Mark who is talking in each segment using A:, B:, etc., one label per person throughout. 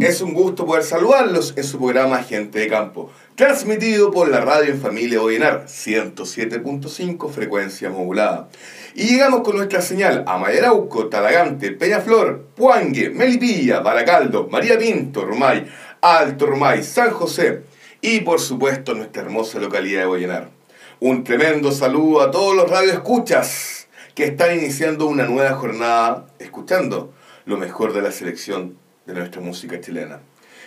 A: es un gusto poder saludarlos en su programa Gente de Campo, transmitido por la radio en familia Boyenar, 107.5 frecuencia modulada. Y llegamos con nuestra señal a Mayarauco, Talagante, Peñaflor, Puangue, Melipilla, Baracaldo, María Pinto, Rumay, Alto Rumay, San José y por supuesto nuestra hermosa localidad de Boyenar. Un tremendo saludo a todos los radioescuchas que están iniciando una nueva jornada escuchando lo mejor de la selección de nuestra música chilena.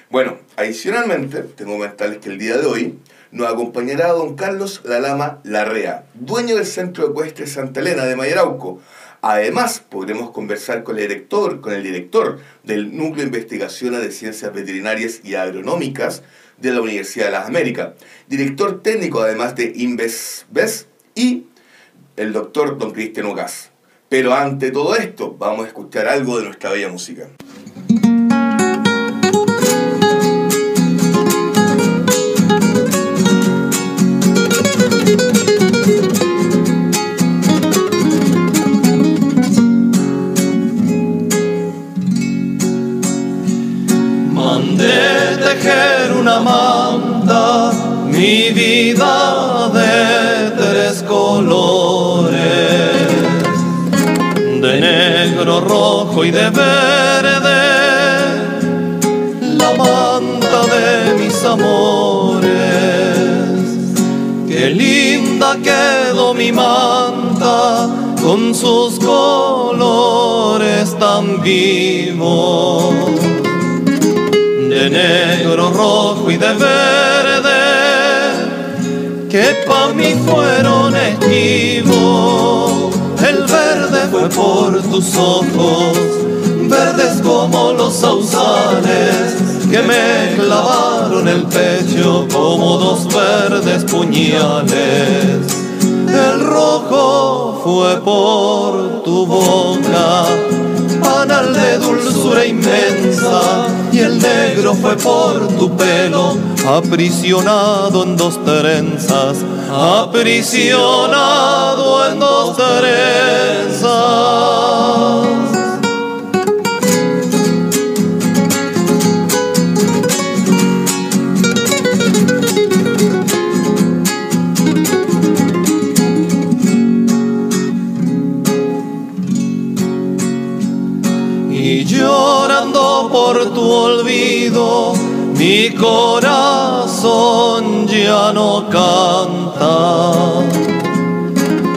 A: Bueno, adicionalmente, tengo que comentarles que el día de hoy nos acompañará don Carlos Lalama Larrea, dueño del Centro Ecuestre Santa Elena de Mayarauco. Además, podremos conversar con el director, con el director del Núcleo de Investigaciones de Ciencias Veterinarias y Agronómicas de la Universidad de las Américas, director técnico además de InvestBes y el doctor don Cristian Ugas. Pero ante todo esto, vamos a escuchar algo de nuestra bella música.
B: Mandé tejer una manta, mi vida de tres colores, de negro, rojo y de verde, la manta de mis amores. Qué linda quedó mi manta con sus colores tan vivos de negro, rojo y de verde, que pa' mí fueron esquivos. El verde fue por tus ojos, verdes como los sausales, que me clavaron el pecho como dos verdes puñales. El rojo fue por tu boca, panal de dulzura inmensa, y el negro fue por tu pelo, aprisionado en dos trenzas, aprisionado en dos trenzas. Tu olvido, mi corazón ya no canta.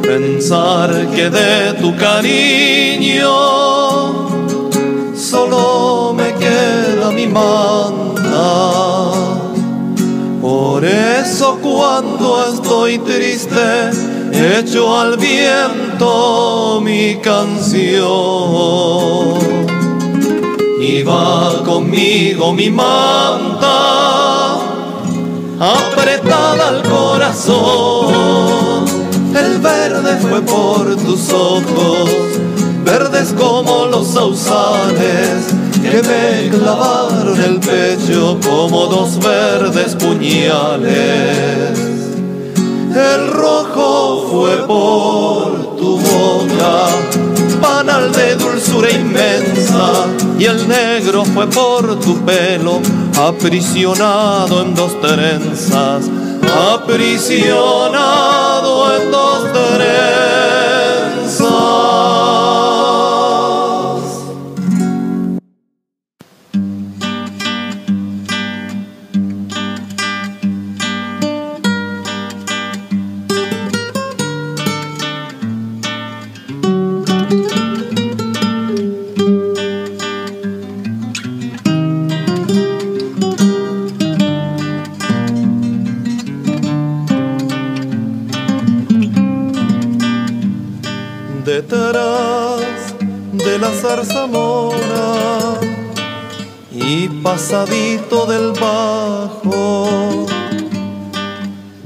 B: Pensar que de tu cariño solo me queda mi manta. Por eso cuando estoy triste, echo al viento mi canción. Y va conmigo mi manta, apretada al corazón. El verde fue por tus ojos, verdes como los sausales que me clavaron el pecho como dos verdes puñales. El rojo fue por tu boca, de dulzura inmensa, y el negro fue por tu pelo, aprisionado en dos trenzas, aprisionado en dos trenzas. Zarzamora y pasadito del bajo,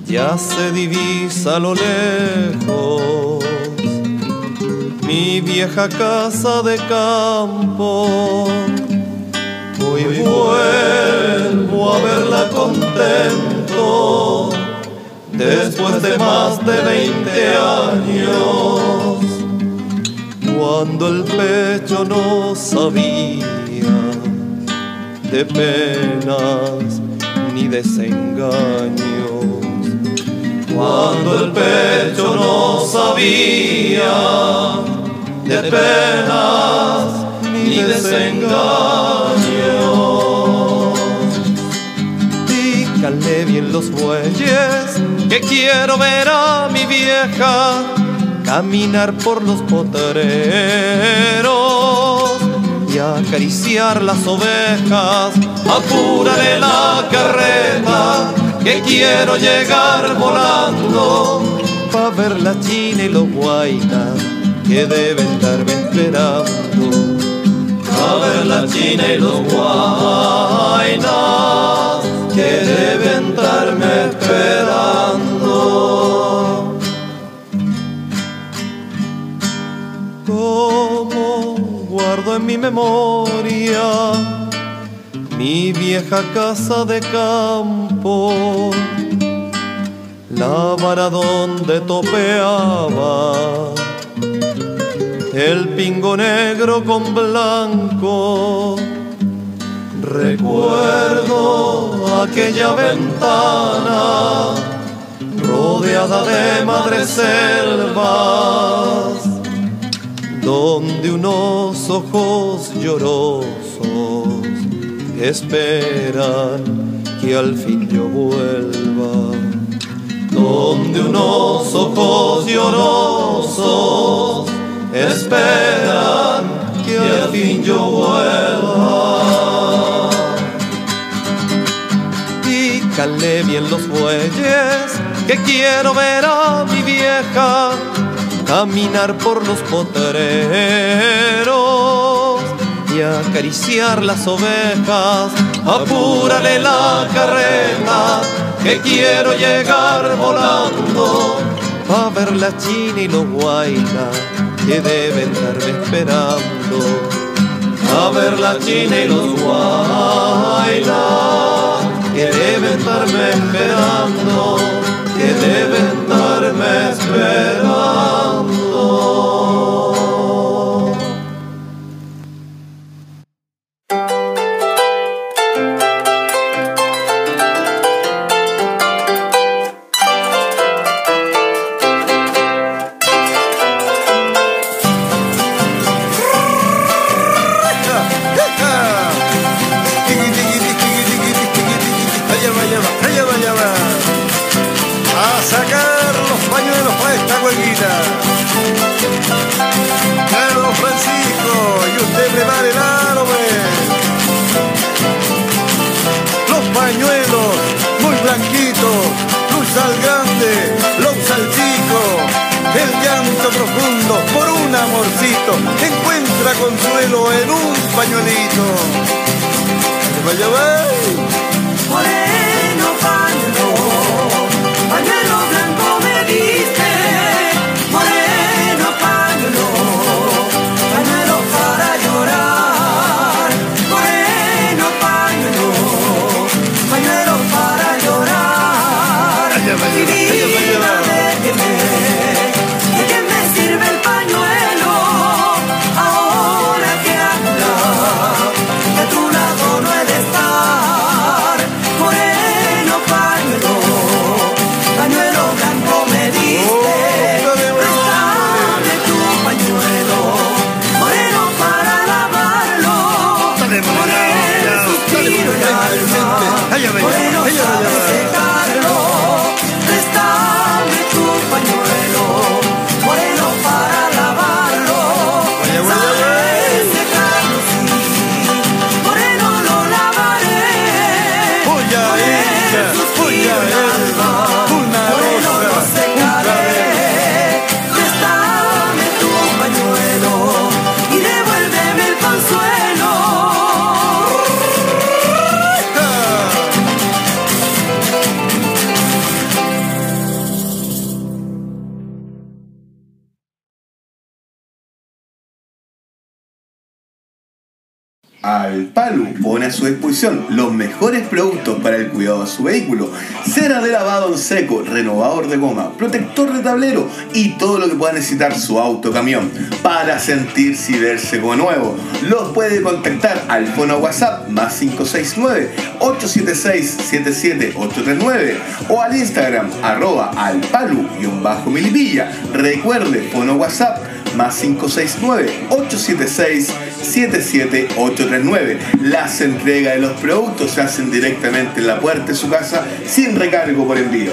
B: ya se divisa a lo lejos mi vieja casa de campo. Hoy vuelvo a verla contento después de más de 20 años, cuando el pecho no sabía de penas ni desengaños. Cuando el pecho no sabía de penas ni desengaños. Díganle bien los bueyes que quiero ver a mi vieja caminar por los potreros y acariciar las ovejas. Apúrale la carreta que quiero llegar volando pa' ver la china y los guainas que deben estarme esperando. Pa' ver la china y los guainas que deben estarme esperando. En mi memoria mi vieja casa de campo, la vara donde topeaba el pingo negro con blanco. Recuerdo aquella ventana rodeada de madres selvas, donde unos ojos llorosos esperan que al fin yo vuelva. Donde unos ojos llorosos esperan que al fin yo vuelva. Pícale bien los bueyes, que quiero ver a mi vieja caminar por los potreros y acariciar las ovejas. Apúrale la carreta, que quiero llegar volando a ver la china y los guainas que deben estarme esperando. A ver la china y los guainas que deben estarme esperando, que deben estarme esperando.
A: consuelo en un pañuelito. Mejores productos para el cuidado de su vehículo. Cera de lavado en seco, renovador de goma, protector de tablero y todo lo que pueda necesitar su auto camión para sentirse y verse como nuevo. Los puede contactar al fono WhatsApp más 569 876 77839 o al Instagram arroba alpalu-milipilla. Recuerde, fono WhatsApp más 569-876-77839. Las entregas de los productos se hacen directamente en la puerta de su casa sin recargo por envío.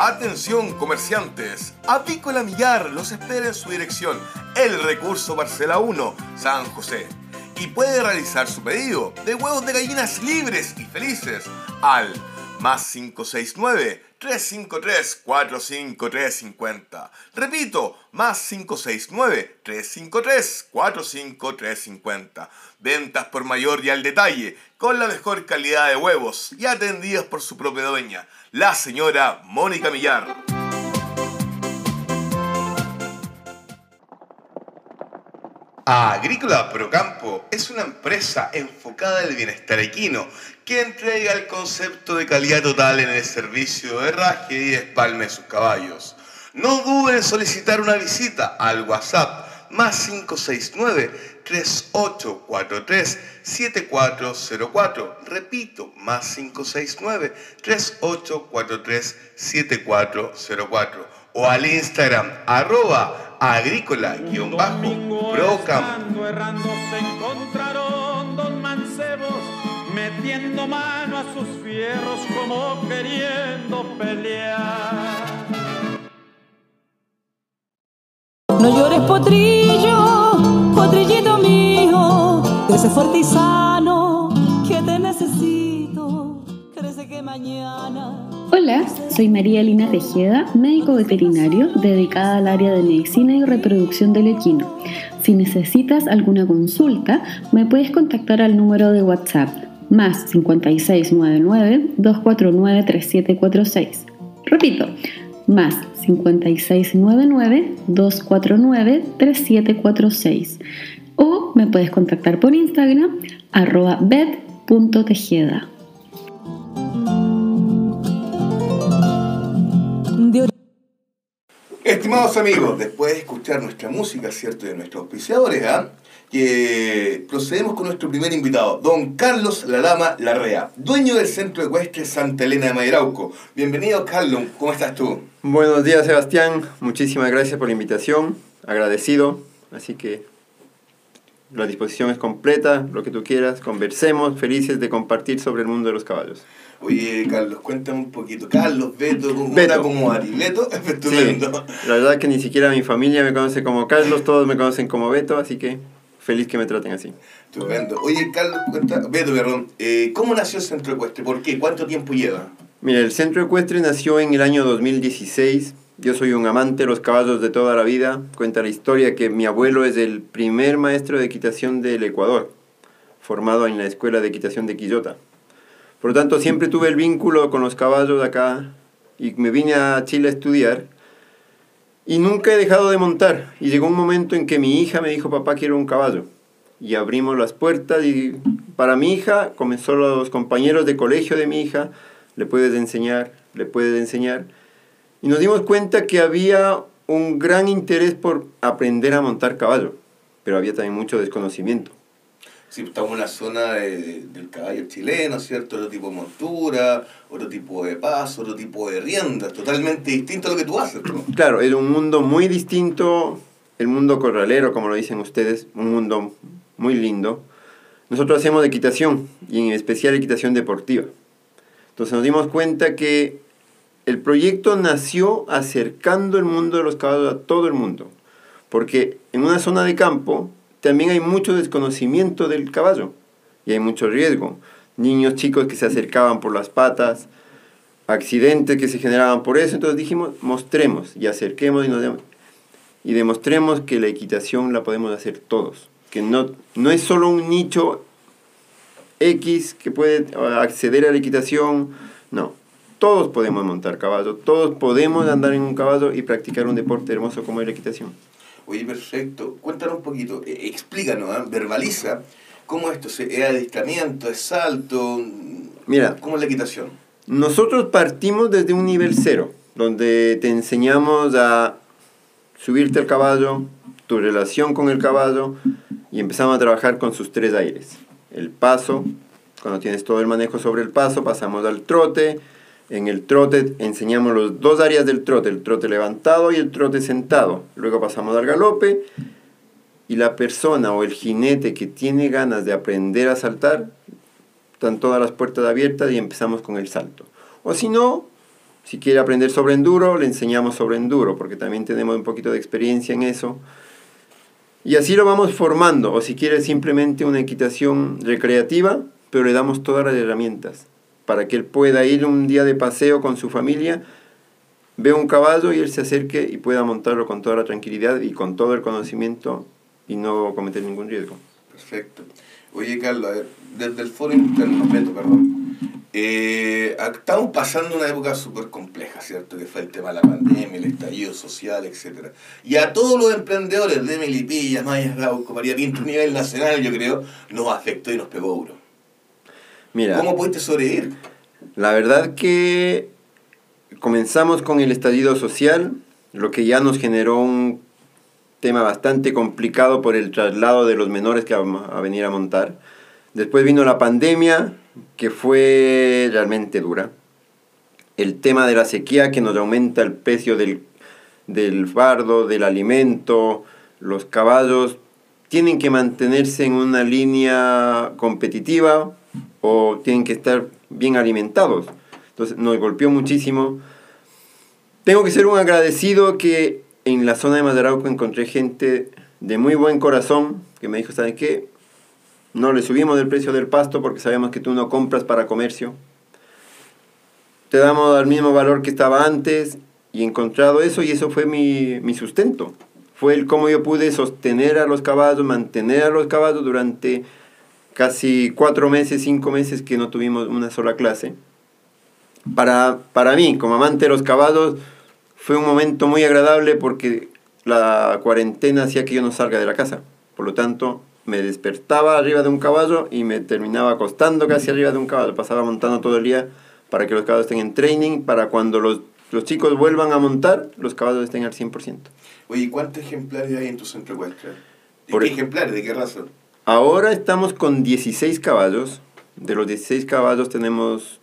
A: Atención comerciantes, Apícola Millar los espera en su dirección, el recurso Parcela 1, San José. Y puede realizar su pedido de huevos de gallinas libres y felices al más 569-353-45350. Repito, más 569-353-45350. Ventas por mayor y al detalle, con la mejor calidad de huevos y atendidas por su propia dueña, la señora Mónica Millar. Agrícola Procampo es una empresa enfocada en el bienestar equino que entrega el concepto de calidad total en el servicio de herraje y espalme de sus caballos. No duden en solicitar una visita al WhatsApp más 569-3843-7404. Repito, más 569-3843-7404. O al Instagram, arroba agrícola-procampo
C: metiendo mano a sus fierros como queriendo pelear.
D: No llores potrillo, potrillito mío, crece fuerte y sano,
E: Hola, soy María Lina Tejeda, médico veterinario dedicada al área de medicina y reproducción del equino. Si necesitas alguna consulta, me puedes contactar al número de WhatsApp más 5699-249-3746. Repito, más 5699-249-3746. O me puedes contactar por Instagram arroba.
A: Estimados amigos, después de escuchar nuestra música, ¿cierto? De nuestros auspiciadores, ¿ah? que procedemos con nuestro primer invitado, don Carlos Lalama Larrea, dueño del Centro Ecuestre Santa Elena de Mayrauco. Bienvenido, Carlos, ¿cómo estás tú?
F: Buenos días, Sebastián. Muchísimas gracias por la invitación. Agradecido. Así que la disposición es completa, lo que tú quieras. Conversemos, felices de compartir sobre el mundo de los caballos.
A: Oye, Carlos, cuéntame un poquito. Carlos, Beto, ¿cómo Beto. como Ari? Beto, estupendo.
F: la verdad es que ni siquiera mi familia me conoce como Carlos, todos me conocen como Beto, así que feliz que me traten así.
A: Estupendo. Oye, Carlos, cuenta, Beto, perdón, eh, ¿cómo nació el Centro Ecuestre? ¿Por qué? ¿Cuánto tiempo lleva?
F: Mira, el Centro Ecuestre nació en el año 2016. Yo soy un amante de los caballos de toda la vida. Cuenta la historia que mi abuelo es el primer maestro de equitación del Ecuador, formado en la Escuela de Equitación de Quillota. Por lo tanto, siempre tuve el vínculo con los caballos acá y me vine a Chile a estudiar y nunca he dejado de montar. Y llegó un momento en que mi hija me dijo, papá, quiero un caballo. Y abrimos las puertas y para mi hija comenzó los compañeros de colegio de mi hija, le puedes enseñar, le puedes enseñar. Y nos dimos cuenta que había un gran interés por aprender a montar caballo, pero había también mucho desconocimiento.
A: Sí, estamos en la zona del caballo chileno, ¿cierto? Otro tipo de montura, otro tipo de paso, otro tipo de riendas, totalmente distinto a lo que tú haces.
F: Claro, es un mundo muy distinto, el mundo corralero, como lo dicen ustedes, un mundo muy lindo. Nosotros hacemos equitación, y en especial equitación deportiva. Entonces nos dimos cuenta que el proyecto nació acercando el mundo de los caballos a todo el mundo. Porque en una zona de campo también hay mucho desconocimiento del caballo y hay mucho riesgo. Niños chicos que se acercaban por las patas, accidentes que se generaban por eso. Entonces dijimos, mostremos y acerquemos y, nos y demostremos que la equitación la podemos hacer todos. Que no, no es solo un nicho X que puede acceder a la equitación, no. todos podemos montar caballo, todos podemos andar en un caballo y practicar un deporte hermoso como es la equitación.
A: Oye, perfecto. Cuéntanos un poquito, eh, explícanos, ¿ah? verbaliza cómo esto se, es adiestramiento, es salto,
F: Mira.
A: cómo es la equitación.
F: Nosotros partimos desde un nivel cero, donde te enseñamos a subirte al caballo, tu relación con el caballo, y empezamos a trabajar con sus tres aires. El paso, cuando tienes todo el manejo sobre el paso, pasamos al trote. En el trote enseñamos los dos áreas del trote, el trote levantado y el trote sentado. Luego pasamos al galope y la persona o el jinete que tiene ganas de aprender a saltar, están todas las puertas abiertas y empezamos con el salto. O si no, si quiere aprender sobre enduro, le enseñamos sobre enduro, porque también tenemos un poquito de experiencia en eso. Y así lo vamos formando, o si quiere simplemente una equitación recreativa, pero le damos todas las herramientas para que él pueda ir un día de paseo con su familia, vea un caballo y él se acerque y pueda montarlo con toda la tranquilidad y con todo el conocimiento y no cometer ningún riesgo.
A: Perfecto. Oye, Carlos, desde el foro interno, perdón. Eh, estamos pasando una época súper compleja, ¿cierto? Que fue el tema de la pandemia, el estallido social, etc. Y a todos los emprendedores de Melipilla, Maya Rauco, María Pinto, a nivel nacional, yo creo, nos afectó y nos pegó duro.
F: Mira,
A: ¿Cómo pudiste sobrevivir?
F: la verdad que comenzamos con el estallido social, lo que ya nos generó un tema bastante complicado por el traslado de los menores que vamos a venir a montar. Después vino la pandemia, que fue realmente dura. El tema de la sequía que nos aumenta el precio del, del fardo, del alimento. Los caballos tienen que mantenerse en una línea competitiva o tienen que estar bien alimentados. Entonces nos golpeó muchísimo. Tengo que ser un agradecido que en la zona de Madarauco encontré gente de muy buen corazón que me dijo, ¿saben qué? No le subimos el precio del pasto porque sabemos que tú no compras para comercio. Te damos al mismo valor que estaba antes y encontrado eso y eso fue mi, mi sustento. Fue el cómo yo pude sostener a los caballos, mantener a los caballos durante casi cuatro meses, cinco meses que no tuvimos una sola clase. Para, para mí, como amante de los caballos, fue un momento muy agradable porque la cuarentena hacía que yo no salga de la casa. Por lo tanto, me despertaba arriba de un caballo y me terminaba acostando casi arriba de un caballo. Pasaba montando todo el día para que los caballos estén en training, para cuando los, los chicos vuelvan a montar, los caballos estén al 100%.
A: Oye, ¿cuántos ejemplares hay en tu centro ecuestre? ¿De
F: Por-
A: qué ejemplares? ¿De qué raza?
F: Ahora estamos con 16 caballos. De los 16 caballos tenemos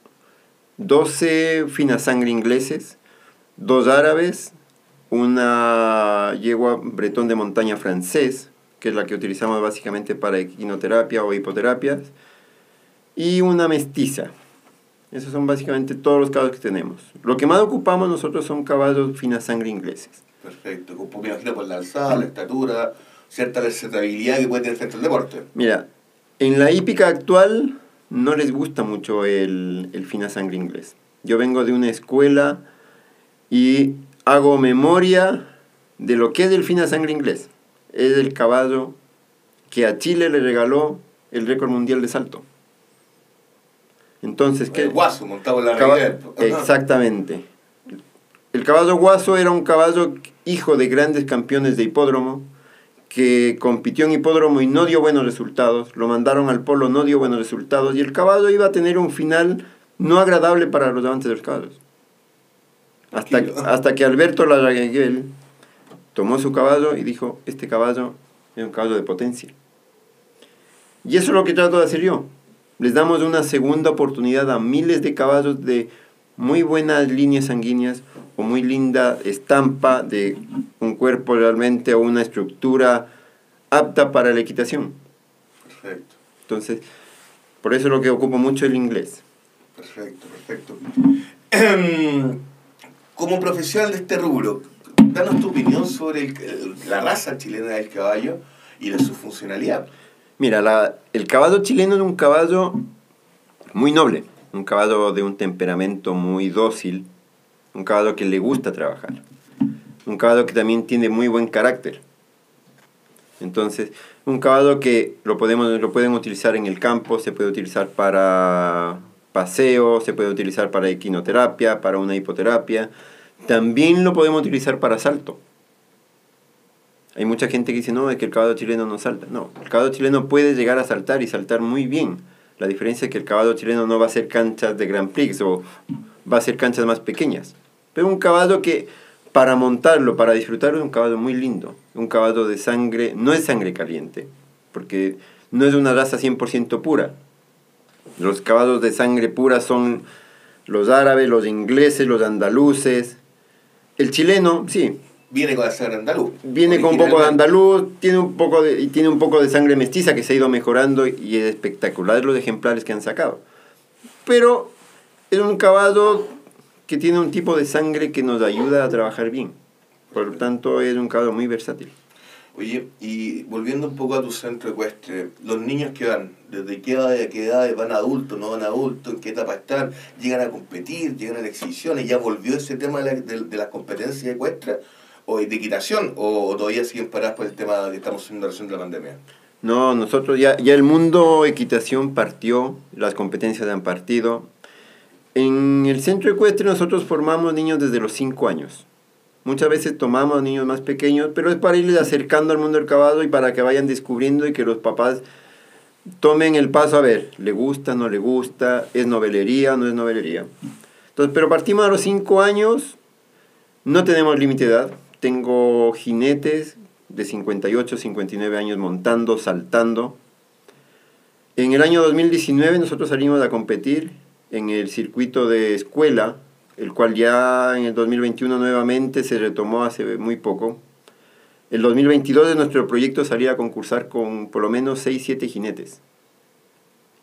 F: 12 finas sangre ingleses, dos árabes, una yegua bretón de montaña francés, que es la que utilizamos básicamente para equinoterapia o hipoterapias, y una mestiza. Esos son básicamente todos los caballos que tenemos. Lo que más ocupamos nosotros son caballos finas sangre ingleses.
A: Perfecto. Me imagino por la alzada, la estatura, cierta versatilidad que puede tener frente al deporte.
F: Mira, en la hípica actual no les gusta mucho el, el fina sangre inglés. Yo vengo de una escuela y hago memoria de lo que es el fina sangre inglés. Es el caballo que a Chile le regaló el récord mundial de salto. Entonces, ¿qué?
A: El guaso montado en la
F: Caba-
A: realidad.
F: Exactamente. El caballo guaso era un caballo hijo de grandes campeones de hipódromo que compitió en hipódromo y no dio buenos resultados. Lo mandaron al polo, no dio buenos resultados y el caballo iba a tener un final no agradable para los amantes de los caballos. Hasta, hasta que Alberto Larraguel tomó su caballo y dijo, este caballo es un caballo de potencia. Y eso es lo que trato de hacer yo. Les damos una segunda oportunidad a miles de caballos de muy buenas líneas sanguíneas o muy linda estampa de un cuerpo realmente o una estructura apta para la equitación.
A: Perfecto,
F: Entonces, por eso es lo que ocupo mucho el inglés.
A: perfecto, perfecto. Como profesional de este rubro, danos tu opinión sobre el- la raza chilena del caballo y de su funcionalidad.
F: Mira, la- el caballo chileno es un caballo muy noble, un caballo de un temperamento muy dócil, un caballo que le gusta trabajar, un caballo que también tiene muy buen carácter. Entonces, un caballo que lo, podemos, lo pueden utilizar en el campo, se puede utilizar para paseo, se puede utilizar para equinoterapia, para una hipoterapia. También lo podemos utilizar para salto. Hay mucha gente que dice, no, es que el caballo chileno no salta. No, el caballo chileno puede llegar a saltar y saltar muy bien. La diferencia es que el caballo chileno no va a ser canchas de Grand Prix o va a ser canchas más pequeñas. Pero un caballo que para montarlo, para disfrutarlo, es un caballo muy lindo. Un caballo de sangre, no es sangre caliente, porque no es una raza 100% pura. Los caballos de sangre pura son los árabes, los ingleses, los andaluces. El chileno, sí,
A: Viene con la sangre andaluz.
F: viene con un poco de andaluz, tiene un poco de, y tiene un poco de sangre mestiza que se ha ido mejorando y es espectacular los ejemplares que han sacado. Pero es un caballo que tiene un tipo de sangre que nos ayuda a trabajar bien. Por lo tanto, es un caballo muy versátil.
A: Oye, y volviendo un poco a tu centro ecuestre, los niños que van, ¿desde qué edad a qué edad van adultos, no van adultos, en qué etapa están? ¿Llegan a competir, llegan a las exhibiciones? ¿Ya volvió ese tema de, la- de- de las competencias ecuestres o de equitación? ¿O, o todavía siguen paradas por el tema que estamos en relación de la pandemia?
F: No, nosotros ya, ya el mundo equitación partió, las competencias han partido. En el centro ecuestre nosotros formamos niños desde los 5 años. Muchas veces tomamos niños más pequeños, pero es para irles acercando al mundo del caballo y para que vayan descubriendo y que los papás tomen el paso a ver, le gusta, no le gusta, es novelería, no es novelería. Entonces, pero partimos a los 5 años, no tenemos límite de edad. Tengo jinetes de 58, 59 años montando, saltando. En el año 2019 nosotros salimos a competir en el circuito de escuela, el cual ya en el 2021 nuevamente se retomó hace muy poco. El 2022 de nuestro proyecto salir a concursar con por lo menos 6, 7 jinetes.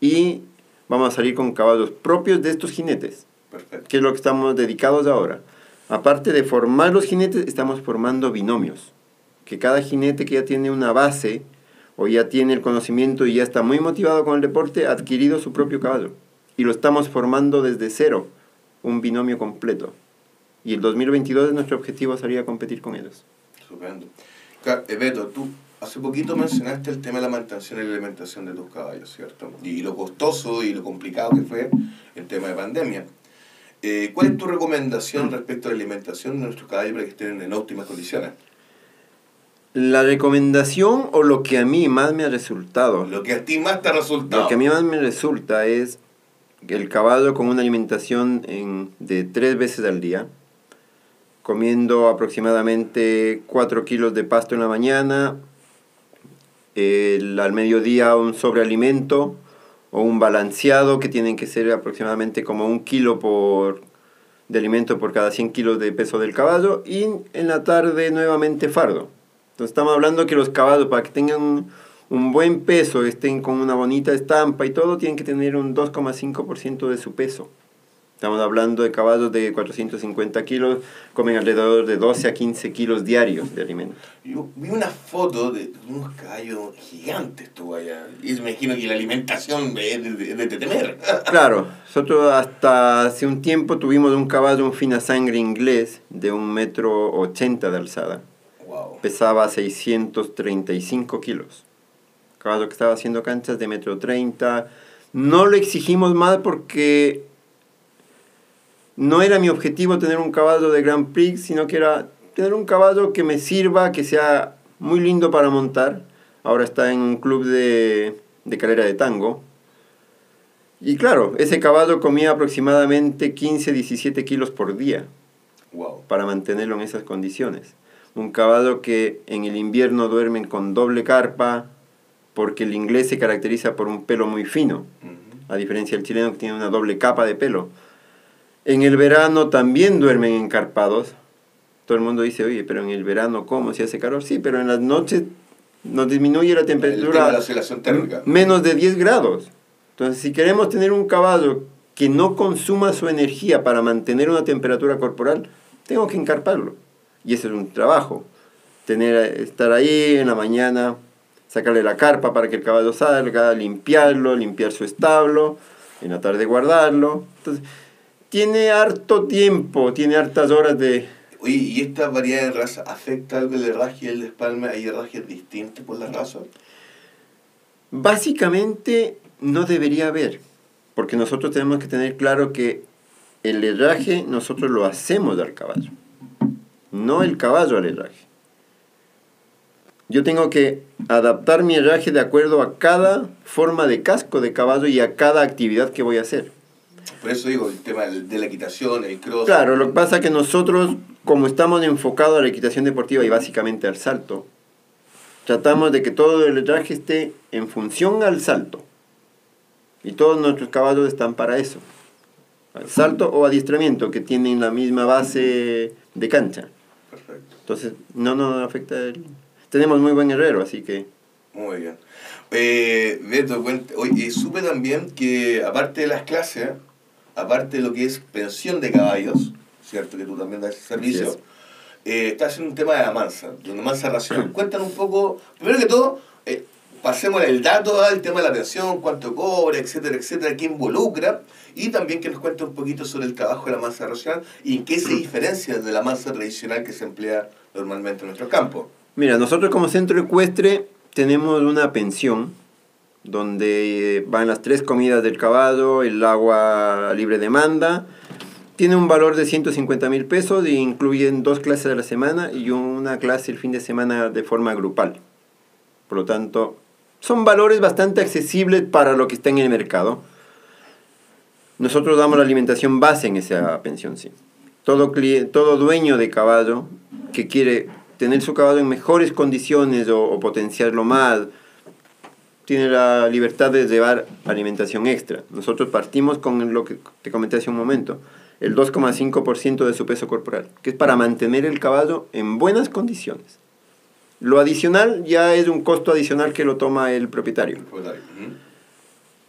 F: Y vamos a salir con caballos propios de estos jinetes
A: Perfecto.
F: que es lo que estamos dedicados ahora. Aparte de formar los jinetes, estamos formando binomios. Que cada jinete que ya tiene una base o ya tiene el conocimiento y ya está muy motivado con el deporte, ha adquirido su propio caballo. Y lo estamos formando desde cero, un binomio completo. Y el 2022 es nuestro objetivo salir a competir con ellos.
A: Estupendo. Eh, Beto, tú hace poquito mencionaste el tema de la mantención y la alimentación de tus caballos, ¿cierto? Y lo costoso y lo complicado que fue el tema de pandemia. Eh, ¿Cuál es tu recomendación respecto a la alimentación de nuestros caballos para que estén en óptimas condiciones?
F: La recomendación o lo que a mí más me ha resultado,
A: Lo que a ti más te ha resultado.
F: Lo que a mí más me resulta es el caballo con una alimentación en- de tres veces al día, comiendo aproximadamente 4 kilos de pasto en la mañana, el- al mediodía un sobrealimento o un balanceado que tienen que ser aproximadamente como un kilo por, de alimento por cada 100 kilos de peso del caballo y en la tarde nuevamente fardo. Entonces estamos hablando que los caballos para que tengan un buen peso, estén con una bonita estampa y todo, tienen que tener un 2,5% de su peso. Estamos hablando de caballos de 450 kilos, comen alrededor de 12 a 15 kilos diarios de alimento.
A: Yo vi una foto de unos caballos gigantes tú allá. Y me imagino que la alimentación es de, de- de temer.
F: Claro, nosotros hasta hace un tiempo tuvimos un caballo, un fina sangre inglés de un metro ochenta de alzada.
A: wow.
F: Pesaba 635 kilos. Caballo que estaba haciendo canchas de metro treinta. No lo exigimos más porque no era mi objetivo tener un caballo de Grand Prix, sino que era tener un caballo que me sirva, que sea muy lindo para montar. Ahora está en un club de, de carrera de tango. Y claro, ese caballo comía aproximadamente 15-17 kilos por día
A: Wow.
F: para mantenerlo en esas condiciones. Un caballo que en el invierno duermen con doble carpa, porque el inglés se caracteriza por un pelo muy fino, a diferencia del chileno que tiene una doble capa de pelo. En el verano también duermen encarpados. Todo el mundo dice, oye, pero en el verano, ¿cómo? Si hace calor. Sí, pero en las noches nos disminuye la temperatura
A: la oscilación térmica.
F: menos de 10 grados. Entonces, si queremos tener un caballo que no consuma su energía para mantener una temperatura corporal, tengo que encarparlo. Y ese es un trabajo. Tener, estar ahí en la mañana, sacarle la carpa para que el caballo salga, limpiarlo, limpiar su establo, en la tarde guardarlo. Entonces, tiene harto tiempo, tiene hartas horas de...
A: Oye, ¿y esta variedad de raza afecta algo el herraje y el despalme? ¿Hay herrajes distintos por las razas?
F: Básicamente no debería haber, Porque nosotros tenemos que tener claro que el herraje nosotros lo hacemos al caballo, no el caballo al herraje. Yo tengo que adaptar mi herraje de acuerdo a cada forma de casco de caballo y a cada actividad que voy a hacer.
A: Por eso digo, el tema de la equitación, el cross.
F: Claro, lo que pasa es que nosotros, como estamos enfocados a la equitación deportiva y básicamente al salto, tratamos de que todo el herraje esté en función al salto. Y todos nuestros caballos están para eso. Al salto o adiestramiento, que tienen la misma base de cancha.
A: Perfecto.
F: Entonces, no nos afecta el... Tenemos muy buen herrero, así que...
A: Muy bien. Eh, Beto, oye, supe también que aparte de las clases, aparte de lo que es pensión de caballos, ¿cierto? Que tú también das ese servicio,
F: Así
A: eh, estás en un tema de la mansa, de una mansa racional. Cuéntanos un poco, primero que todo, eh, pasemos el dato al tema de la pensión, cuánto cobra, etcétera, etcétera, qué involucra, y también que nos cuente un poquito sobre el trabajo de la mansa racional y en qué se diferencia de la mansa tradicional que se emplea normalmente en nuestro campo.
F: Mira, nosotros como centro ecuestre tenemos una pensión donde van las tres comidas del caballo, el agua a libre demanda. Tiene un valor de 150 mil pesos y incluyen dos clases a la semana y una clase el fin de semana de forma grupal. Por lo tanto, son valores bastante accesibles para lo que está en el mercado. Nosotros damos la alimentación base en esa pensión, sí. Todo, cli- todo dueño de caballo que quiere tener su caballo en mejores condiciones o, o potenciarlo más, tiene la libertad de llevar alimentación extra. Nosotros partimos con lo que te comenté hace un momento, el 2,5% de su peso corporal, que es para mantener el caballo en buenas condiciones. Lo adicional ya es un costo adicional que lo toma el propietario.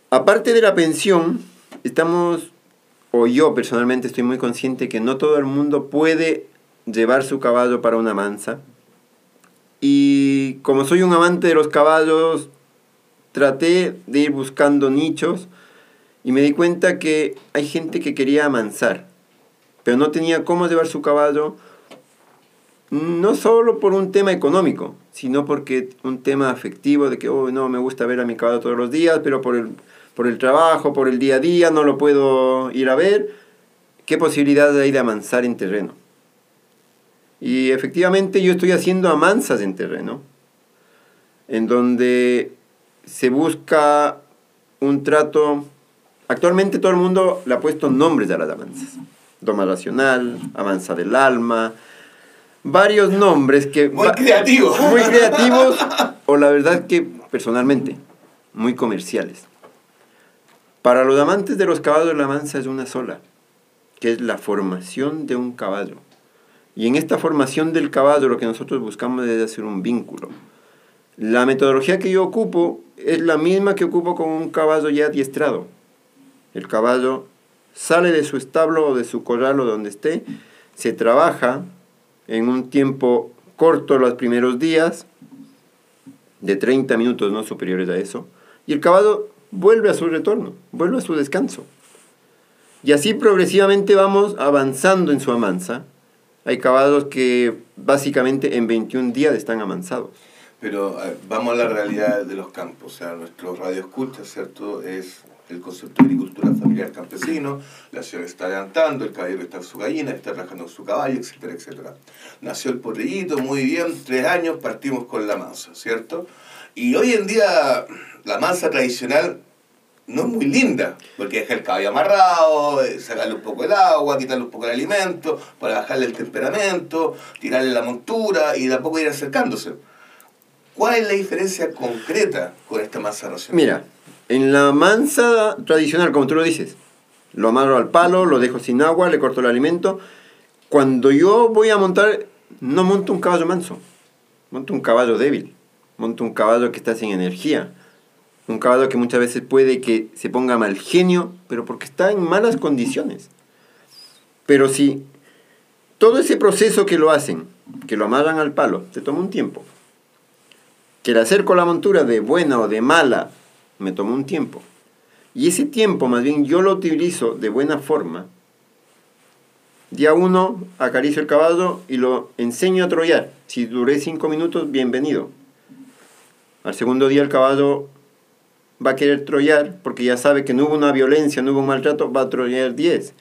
F: Aparte de la pensión, estamos, o yo personalmente estoy muy consciente que no todo el mundo puede llevar su caballo para una mansa. Y como soy un amante de los caballos, traté de ir buscando nichos y me di cuenta que hay gente que quería amansar, pero no tenía cómo llevar su caballo, no solo por un tema económico, sino porque un tema afectivo de que, oh, no, me gusta ver a mi caballo todos los días, pero por el, por el trabajo, por el día a día, no lo puedo ir a ver. ¿Qué posibilidades hay de amansar en terreno? Y efectivamente yo estoy haciendo amansas en terreno, en donde se busca un trato... Actualmente todo el mundo le ha puesto nombres a las amansas. Doma racional, amansa del alma, varios nombres que...
A: Muy
F: va-
A: creativo.
F: Muy creativos, o la verdad que personalmente, muy comerciales. Para los amantes de los caballos la mansa es una sola, que es la formación de un caballo. Y en esta formación del caballo lo que nosotros buscamos es hacer un vínculo. La metodología que yo ocupo es la misma que ocupo con un caballo ya adiestrado. El caballo sale de su establo o de su corral o donde esté, se trabaja en un tiempo corto los primeros días, de 30 minutos no superiores a eso, y el caballo vuelve a su retorno, vuelve a su descanso. Y así progresivamente vamos avanzando en su amansa. Hay caballos que básicamente en 21 días están amansados.
A: Pero vamos a la realidad de los campos. O sea, nuestro radio escucha, ¿cierto? Es el concepto de agricultura familiar campesino. La ciudad está levantando, el caballero está en su gallina, está trabajando en su caballo, etcétera, etcétera. Nació el porrillito, muy bien, tres años, partimos con la mansa, ¿cierto? Y hoy en día la mansa tradicional no es muy linda, porque deja el caballo amarrado, eh, sacarle un poco el agua, quitarle un poco el alimento, para bajarle el temperamento, tirarle la montura y de a ir acercándose. ¿Cuál es la diferencia concreta con esta masa racional?
F: Mira, en la mansa tradicional, como tú lo dices, lo amarro al palo, lo dejo sin agua, le corto el alimento. Cuando yo voy a montar, no monto un caballo manso, monto un caballo débil, monto un caballo que está sin energía, un caballo que muchas veces puede que se ponga mal genio, pero porque está en malas condiciones. Pero si todo ese proceso que lo hacen, que lo amarran al palo, te toma un tiempo, que le acerco la montura de buena o de mala, me tomó un tiempo. Y ese tiempo, más bien, yo lo utilizo de buena forma. Día uno, acaricio el caballo y lo enseño a trollar. Si duré cinco minutos, bienvenido. Al segundo día el caballo va a querer trollar, porque ya sabe que no hubo una violencia, no hubo un maltrato, va a trollar 10.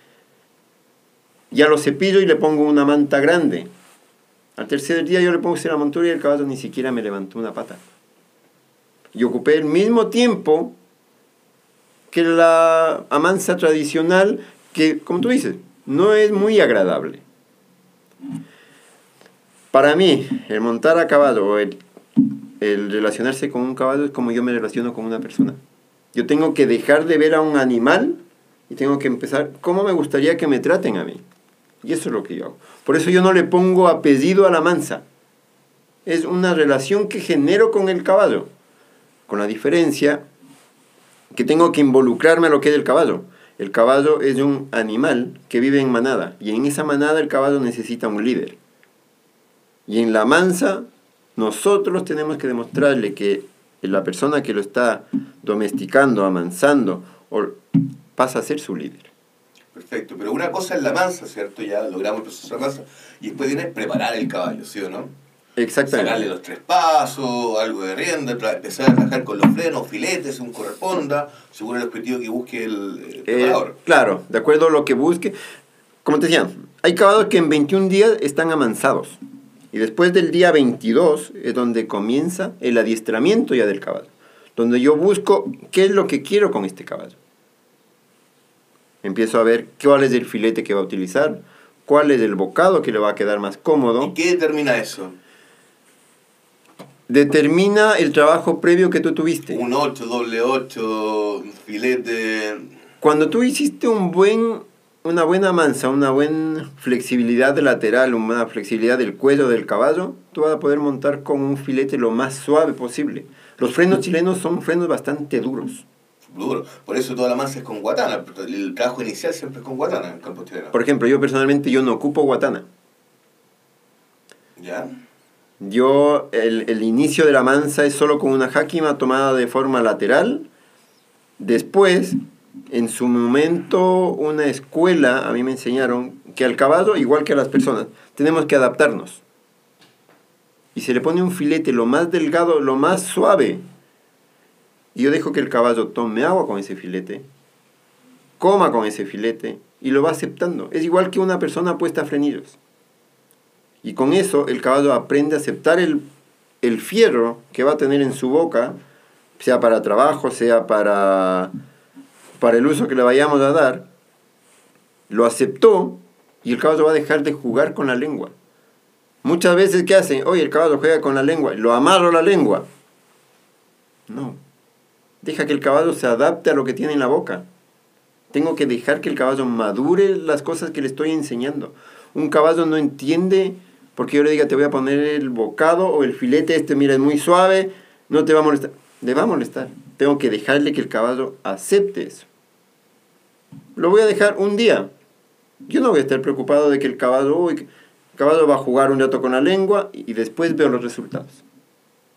F: Ya lo cepillo y le pongo una manta grande. Al tercer día yo le pongo la montura y el caballo ni siquiera me levantó una pata. Y ocupé el mismo tiempo que la amansa tradicional, que, como tú dices, no es muy agradable. Para mí, el montar a caballo o el, el relacionarse con un caballo es como yo me relaciono con una persona. Yo tengo que dejar de ver a un animal y tengo que empezar, ¿cómo me gustaría que me traten a mí? Y eso es lo que yo hago. Por eso yo no le pongo apellido a la mansa. Es una relación que genero con el caballo. Con la diferencia que tengo que involucrarme a lo que es el caballo. El caballo es un animal que vive en manada. Y en esa manada el caballo necesita un líder. Y en la mansa, nosotros tenemos que demostrarle que la persona que lo está domesticando, amansando, pasa a ser su líder.
A: Perfecto, pero una cosa es la mansa, ¿cierto? Ya logramos el proceso de mansa. Y después viene preparar el caballo, ¿sí o no?
F: Exactamente.
A: Sacarle los tres pasos, algo de rienda, empezar a trabajar con los frenos, filetes, según corresponda, según el objetivo que busque el,
F: eh, claro, de acuerdo a lo que busque. Como te decía, hay caballos que en 21 días están amansados. Y después del día 22 es donde comienza el adiestramiento ya del caballo. Donde yo busco qué es lo que quiero con este caballo. Empiezo a ver cuál es el filete que va a utilizar, cuál es el bocado que le va a quedar más cómodo.
A: ¿Y qué determina eso?
F: Determina el trabajo previo que tú tuviste.
A: Un 8, doble 8, filete.
F: Cuando tú hiciste un buen, una buena mansa, una buena flexibilidad lateral, una flexibilidad del cuello del caballo, tú vas a poder montar con un filete lo más suave posible. Los frenos chilenos son frenos bastante duros
A: duro. Por eso toda la masa es con guatana. El trabajo inicial siempre es con guatana en el campo chileno.
F: Por ejemplo, yo personalmente yo no ocupo guatana.
A: ¿Ya?
F: Yo, el, el inicio de la mansa es solo con una jáquima tomada de forma lateral. Después, en su momento, una escuela, a mí me enseñaron que al caballo, igual que a las personas, tenemos que adaptarnos. Y se le pone un filete lo más delgado, lo más suave y yo dejo que el caballo tome agua con ese filete, coma con ese filete y lo va aceptando. Es igual que una persona puesta a frenillos. Y con eso el caballo aprende a aceptar el, el fierro que va a tener en su boca, sea para trabajo, sea para, para el uso que le vayamos a dar. Lo aceptó y el caballo va a dejar de jugar con la lengua. Muchas veces, ¿qué hacen? Oye, el caballo juega con la lengua, lo amarro la lengua. No, Deja que el caballo se adapte a lo que tiene en la boca. Tengo que dejar que el caballo madure las cosas que le estoy enseñando. Un caballo no entiende porque yo le diga te voy a poner el bocado o el filete, este mira es muy suave, no te va a molestar. Le va a molestar. Tengo que dejarle que el caballo acepte eso. Lo voy a dejar un día. Yo no voy a estar preocupado de que el caballo, el caballo va a jugar un rato con la lengua y después veo los resultados.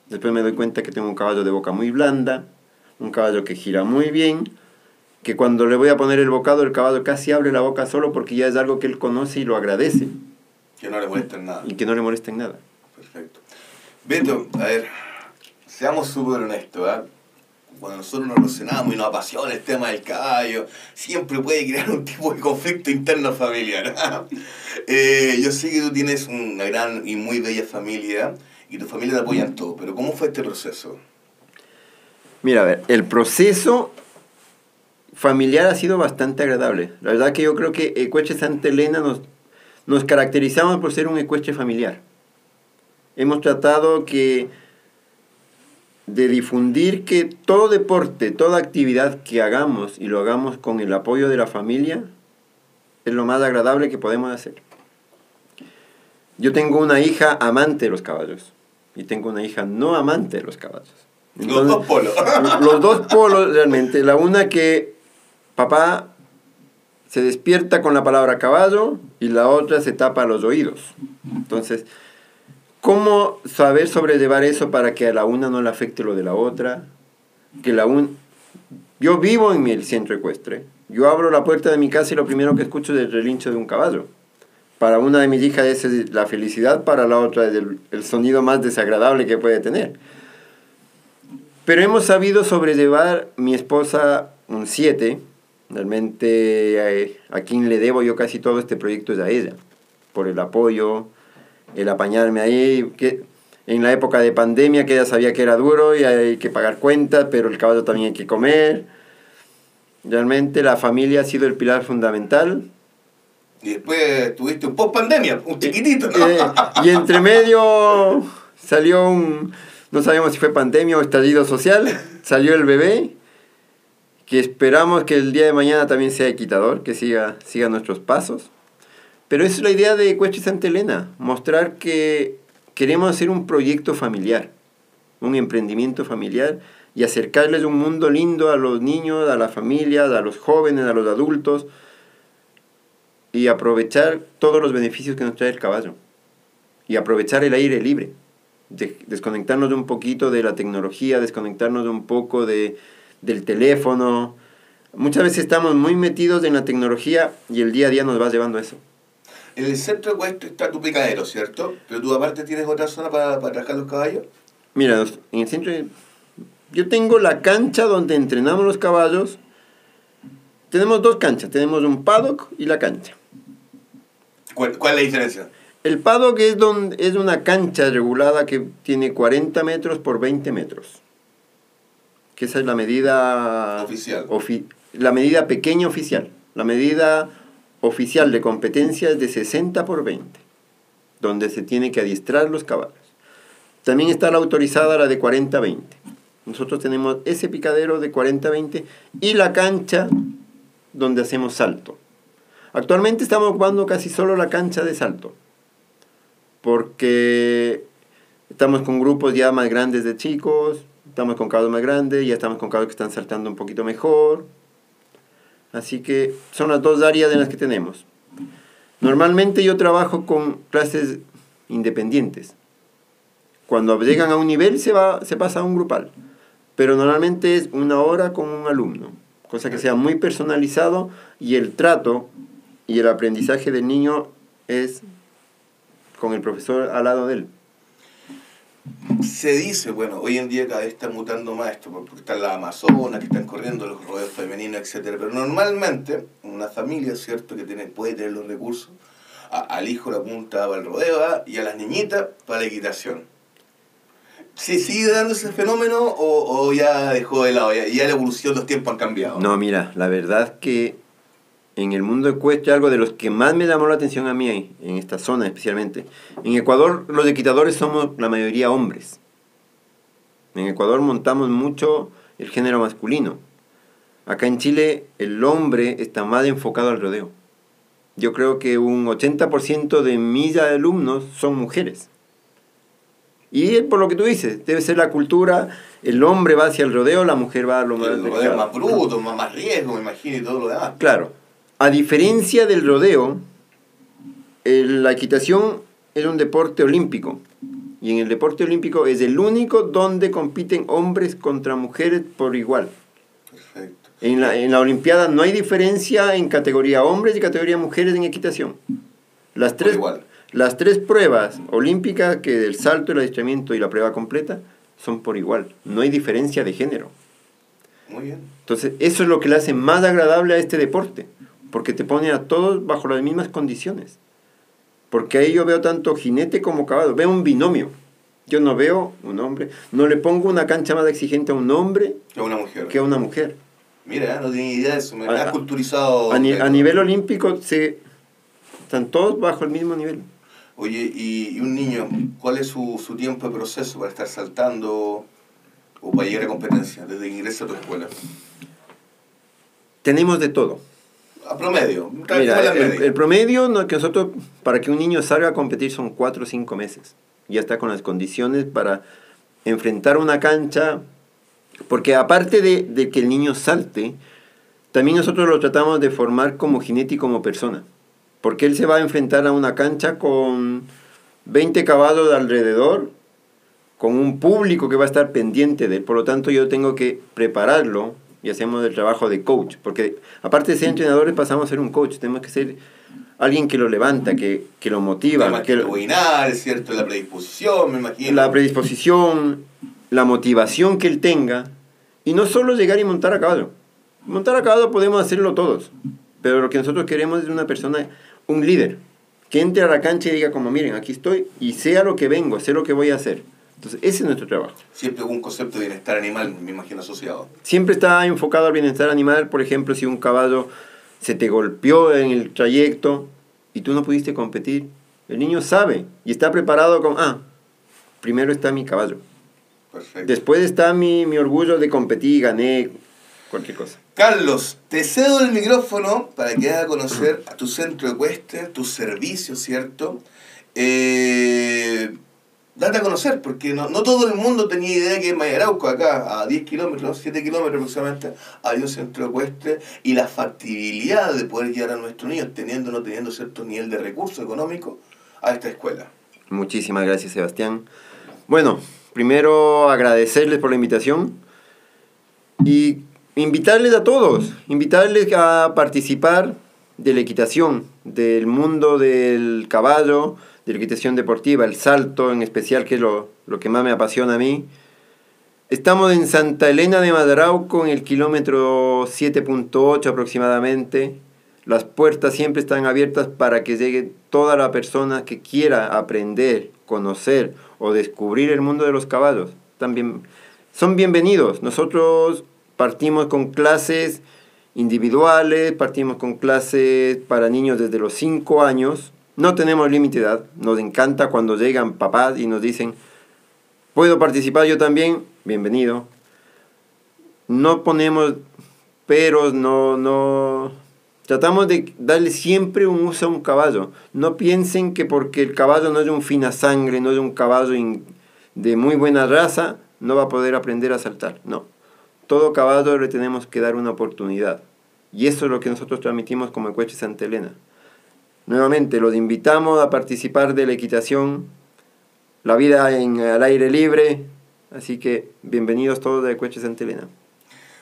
F: Después me doy cuenta que tengo un caballo de boca muy blanda, un caballo que gira muy bien, que cuando le voy a poner el bocado, el caballo casi abre la boca solo porque ya es algo que él conoce y lo agradece.
A: Que no le molesta en nada.
F: Y que no le molesta en nada.
A: Perfecto. Beto, a ver, seamos súper honestos, ¿eh? Cuando nosotros nos relacionamos y nos apasiona el tema del caballo, siempre puede crear un tipo de conflicto interno familiar. eh, yo sé que tú tienes una gran y muy bella familia y tu familia te apoya en todo, pero ¿cómo fue este proceso?
F: Mira, a ver, el proceso familiar ha sido bastante agradable. La verdad que yo creo que Ecuestre Santa Elena nos, nos caracterizamos por ser un ecuestre familiar. Hemos tratado que de difundir que todo deporte, toda actividad que hagamos y lo hagamos con el apoyo de la familia es lo más agradable que podemos hacer. Yo tengo una hija amante de los caballos y tengo una hija no amante de los caballos
A: los dos polos.
F: los dos polos realmente. La una que papá se despierta con la palabra caballo y la otra se tapa los oídos. Entonces, ¿cómo saber sobrellevar eso para que a la una no le afecte lo de la otra? Que la un... Yo vivo en el centro ecuestre. Yo abro la puerta de mi casa y lo primero que escucho es el relincho de un caballo. Para una de mis hijas es la felicidad, para la otra es el, el sonido más desagradable que puede tener. Pero hemos sabido sobrellevar mi esposa un 7. Realmente eh, a quien le debo yo casi todo este proyecto es a ella. Por el apoyo, el apañarme ahí. Que en la época de pandemia que ella sabía que era duro y hay que pagar cuentas, pero el caballo también hay que comer. Realmente la familia ha sido el pilar fundamental.
A: Y después tuviste un post pandemia, un chiquitito, ¿no?
F: Eh, y entre medio salió un, no sabemos si fue pandemia o estallido social, salió el bebé, que esperamos que el día de mañana también sea equitador, que siga, siga nuestros pasos. Pero es la idea de Cuesta y Santa Elena, mostrar que queremos hacer un proyecto familiar, un emprendimiento familiar y acercarles un mundo lindo a los niños, a las familias, a los jóvenes, a los adultos y aprovechar todos los beneficios que nos trae el caballo y aprovechar el aire libre, de- desconectarnos un poquito de la tecnología, desconectarnos un poco de, del teléfono. Muchas veces estamos muy metidos en la tecnología y el día a día nos va llevando a eso.
A: En el centro de Cuesto está tu picadero, ¿cierto? Pero tú aparte tienes otra zona para, para trabajar los caballos.
F: Mira, en el centro de- yo tengo la cancha donde entrenamos los caballos. Tenemos dos canchas, tenemos un paddock y la cancha.
A: ¿Cuál, cuál es la diferencia?
F: El paddock es, donde, es una cancha regulada que tiene 40 metros por 20 metros. Que esa es la medida...
A: Oficial.
F: ofi- la medida pequeña oficial. La medida oficial de competencia es de 60 por 20. Donde se tiene que adiestrar los caballos. También está la autorizada, la de 40-20. Nosotros tenemos ese picadero de 40-20 y la cancha donde hacemos salto. Actualmente estamos ocupando casi solo la cancha de salto. Porque estamos con grupos ya más grandes de chicos, estamos con caballos más grandes, ya estamos con caballos que están saltando un poquito mejor. Así que son las dos áreas en las que tenemos. Normalmente yo trabajo con clases independientes. Cuando llegan a un nivel se, va, se pasa a un grupal. Pero normalmente es una hora con un alumno. Cosa que sea muy personalizado y el trato y el aprendizaje del niño es con el profesor al lado de él.
A: Se dice, bueno, hoy en día cada vez está mutando más esto, porque están las amazonas, que están corriendo, los rodeos femeninos, etcétera Pero normalmente, una familia, ¿cierto?, que tiene, puede tener los recursos, al hijo le apunta para el rodeo ¿ah? y a las niñitas para la equitación. ¿Se sigue dando ese fenómeno o, o ya dejó de lado? Ya, ya la evolución los tiempos han cambiado.
F: No, mira, la verdad que en el mundo ecuestre algo de los que más me llamó la atención a mí, en esta zona especialmente. En Ecuador los equitadores somos la mayoría hombres. En Ecuador montamos mucho el género masculino. Acá en Chile el hombre está más enfocado al rodeo. Yo creo que un 80% de mis alumnos son mujeres. Y es por lo que tú dices, debe ser la cultura, el hombre va hacia el rodeo, la mujer va a lo más...
A: el rodeo más bruto, más, más riesgo, me imagino, y todo lo demás.
F: Claro, a diferencia del rodeo, la equitación es un deporte olímpico. Y en el deporte olímpico es el único donde compiten hombres contra mujeres por igual.
A: Perfecto.
F: En la, en la Olimpiada no hay diferencia en categoría hombres y categoría mujeres en equitación. Las tres,
A: igual.
F: las tres pruebas olímpicas, que el salto, el adiestramiento y la prueba completa, son por igual. No hay diferencia de género.
A: Muy bien.
F: Entonces, eso es lo que le hace más agradable a este deporte, porque te pone a todos bajo las mismas condiciones. Porque ahí yo veo tanto jinete como caballo, veo un binomio. Yo no veo un hombre, no le pongo una cancha más exigente a un hombre
A: Que una mujer.
F: que a una mujer.
A: Mira, no tenía idea de eso, me
F: A-
A: has culturizado.
F: A, ni- a nivel olímpico se, están todos bajo el mismo nivel.
A: Oye, y, y un niño, ¿cuál es su, su tiempo de proceso para estar saltando o para llegar a competencia desde que ingresa a tu escuela?
F: Tenemos de todo.
A: A promedio,
F: Mira,
A: Mira, la
F: el,
A: media.
F: el promedio no, que nosotros, para que un niño salga a competir son 4 o 5 meses. Ya está con las condiciones para enfrentar una cancha. Porque aparte de, de que el niño salte, también nosotros lo tratamos de formar como jinete y como persona. Porque él se va a enfrentar a una cancha con 20 caballos alrededor, con un público que va a estar pendiente de él. Por lo tanto, yo tengo que prepararlo y hacemos el trabajo de coach. Porque aparte de ser entrenadores, pasamos a ser un coach. Tenemos que ser alguien que lo levanta, que, que lo motiva,
A: Además que
F: lo-
A: el ¿cierto? La predisposición, me imagino.
F: la predisposición, la motivación que él tenga y no solo llegar y montar a caballo. Montar a caballo podemos hacerlo todos, pero lo que nosotros queremos es una persona, un líder, que entre a la cancha y diga como, miren, aquí estoy y sea lo que vengo, sé lo que voy a hacer. Entonces, ese es nuestro trabajo.
A: Siempre un concepto de bienestar animal, me imagino, asociado.
F: Siempre está enfocado al bienestar animal, por ejemplo, si un caballo se te golpeó en el trayecto y tú no pudiste competir, el niño sabe y está preparado con, ah, primero está mi caballo.
A: Perfecto.
F: Después está mi, mi orgullo de competir, gané, cualquier cosa.
A: Carlos, te cedo el micrófono para que hagas conocer a tu centro ecuestre, tus servicios, ¿cierto? Eh, date a conocer, porque no, no todo el mundo tenía idea que en Mayarauco, acá a 10 kilómetros, 7 kilómetros aproximadamente, hay un centro ecuestre y la factibilidad de poder llevar a nuestros niños, teniendo o no teniendo cierto nivel de recursos económicos, a esta escuela.
F: Muchísimas gracias, Sebastián. Bueno, primero agradecerles por la invitación y invitarles a todos, invitarles a participar de la equitación, del mundo del caballo, de la equitación deportiva, el salto en especial, que es lo, lo que más me apasiona a mí. Estamos en Santa Elena de Madrauco, en el kilómetro 7.8 aproximadamente. Las puertas siempre están abiertas para que llegue toda la persona que quiera aprender, conocer o descubrir el mundo de los caballos. También son bienvenidos. Nosotros partimos con clases individuales, partimos con clases para niños desde los 5 años. No tenemos límite de edad. Nos encanta cuando llegan papás y nos dicen, ¿puedo participar yo también? Bienvenido. No ponemos peros, no, no... Tratamos de darle siempre un uso a un caballo. No piensen que porque el caballo no es un fina sangre, no es un caballo de muy buena raza, no va a poder aprender a saltar. No. Todo caballo le tenemos que dar una oportunidad. Y eso es lo que nosotros transmitimos como Ecueche Santa Elena. Nuevamente, los invitamos a participar de la equitación, la vida en, al aire libre. Así que bienvenidos todos de Ecueche Santa Elena.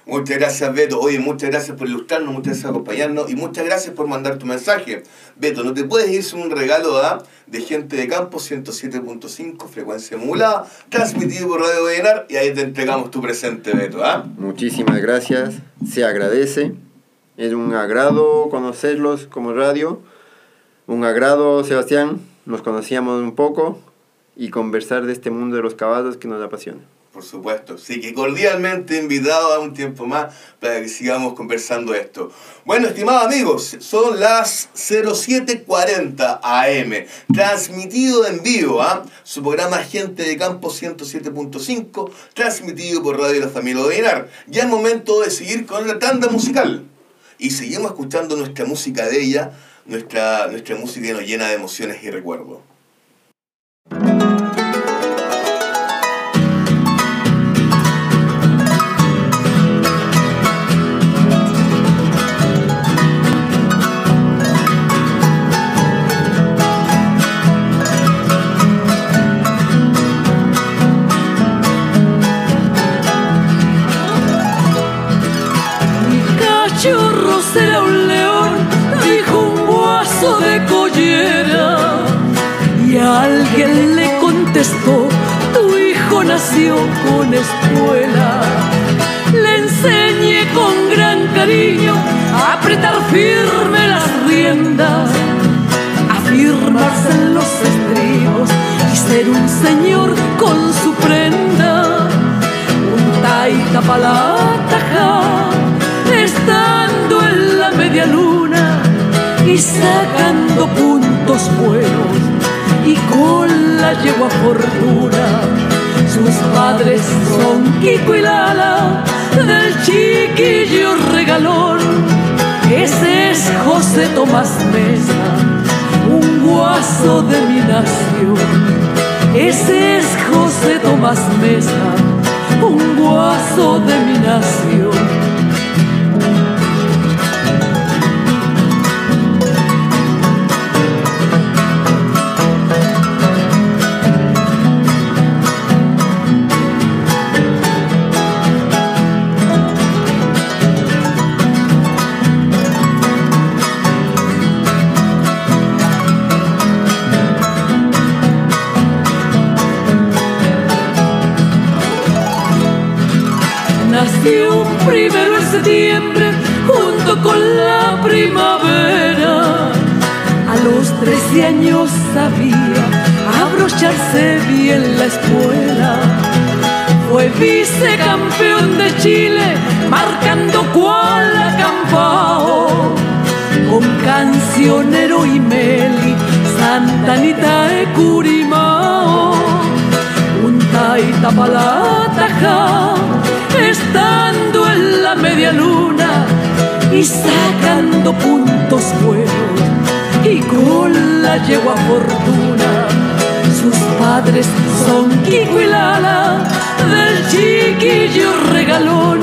A: Muchas gracias, Beto. Oye, muchas gracias por ilustrarnos, muchas gracias por acompañarnos y muchas gracias por mandar tu mensaje. Beto, no te puedes ir sin un regalo ¿ah? de gente de campo 107.5, frecuencia modulada, transmitido por Radio Vallenar y ahí te entregamos tu presente, Beto. ¿ah?
F: Muchísimas gracias, se agradece. Es un agrado conocerlos como radio. Un agrado, Sebastián. Nos conocíamos un poco y conversar de este mundo de los caballos que nos apasiona.
A: Por supuesto. Así que cordialmente invitado a un tiempo más para que sigamos conversando esto. Bueno, estimados amigos, son las 07:40 AM, transmitido en vivo, ¿ah? Su programa Gente de Campo 107.5, transmitido por Radio La Familia Vallenar. Ya es momento de seguir con la tanda musical. Y seguimos escuchando nuestra música de ella, nuestra, nuestra música nos llena de emociones y recuerdos.
G: Tu hijo nació con escuela. Le enseñé con gran cariño a apretar firme las riendas, a firmarse en los estribos y ser un señor con su prenda un taita pa' la taja, estando en la media luna y sacando puntos buenos y con la yegua fortuna. Sus padres son Kiko y Lala, del chiquillo regalón. Ese es José Tomás Mesa, un guaso de mi nación. Ese es José Tomás Mesa, un guaso de mi nación. Nació primero en septiembre junto con la primavera. A los 13 años sabía abrocharse bien la escuela. Fue vicecampeón de Chile, marcando cual acampao. Con cancionero y Meli, Santa Anita de Curimao. Un taita en la luna y sacando puntos buenos y con la yegua fortuna. Sus padres son Kiko y Lala, del chiquillo regalón.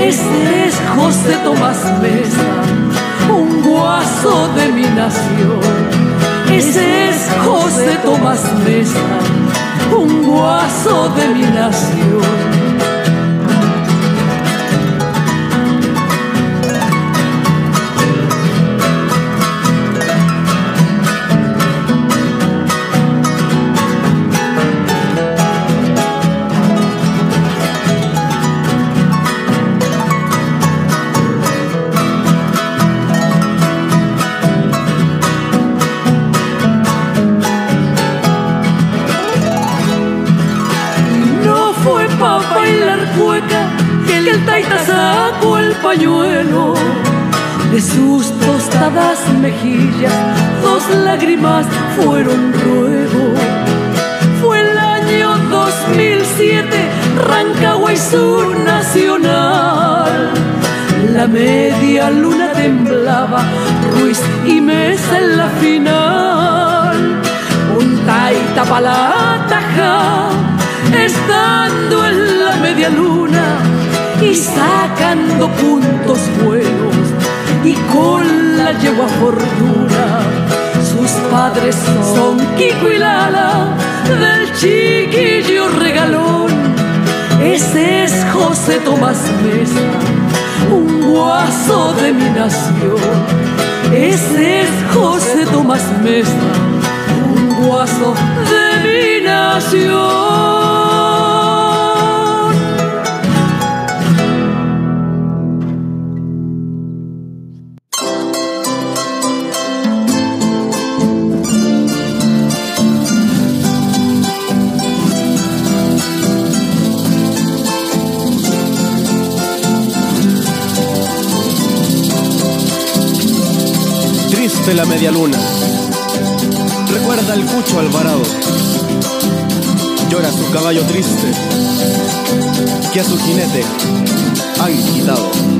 G: Ese es José Tomás Mesa, un guaso de mi nación. Ese es José Tomás Mesa, un guaso de mi nación. De sus tostadas mejillas, dos lágrimas fueron ruego. Fue el año 2007, Rancagua y su nacional. La media luna temblaba, Ruiz y Mesa en la final. Un taita pa' la taja, estando en la media luna y sacando puntos buenos y con la yegua fortuna. Sus padres son Kiko y Lala, del chiquillo regalón. Ese es José Tomás Mesa, un guaso de mi nación. Ese es José Tomás Mesa, un guaso de mi nación.
H: Triste la media luna. Recuerda el Cucho Alvarado. Llora su caballo triste, que a su jinete han quitado.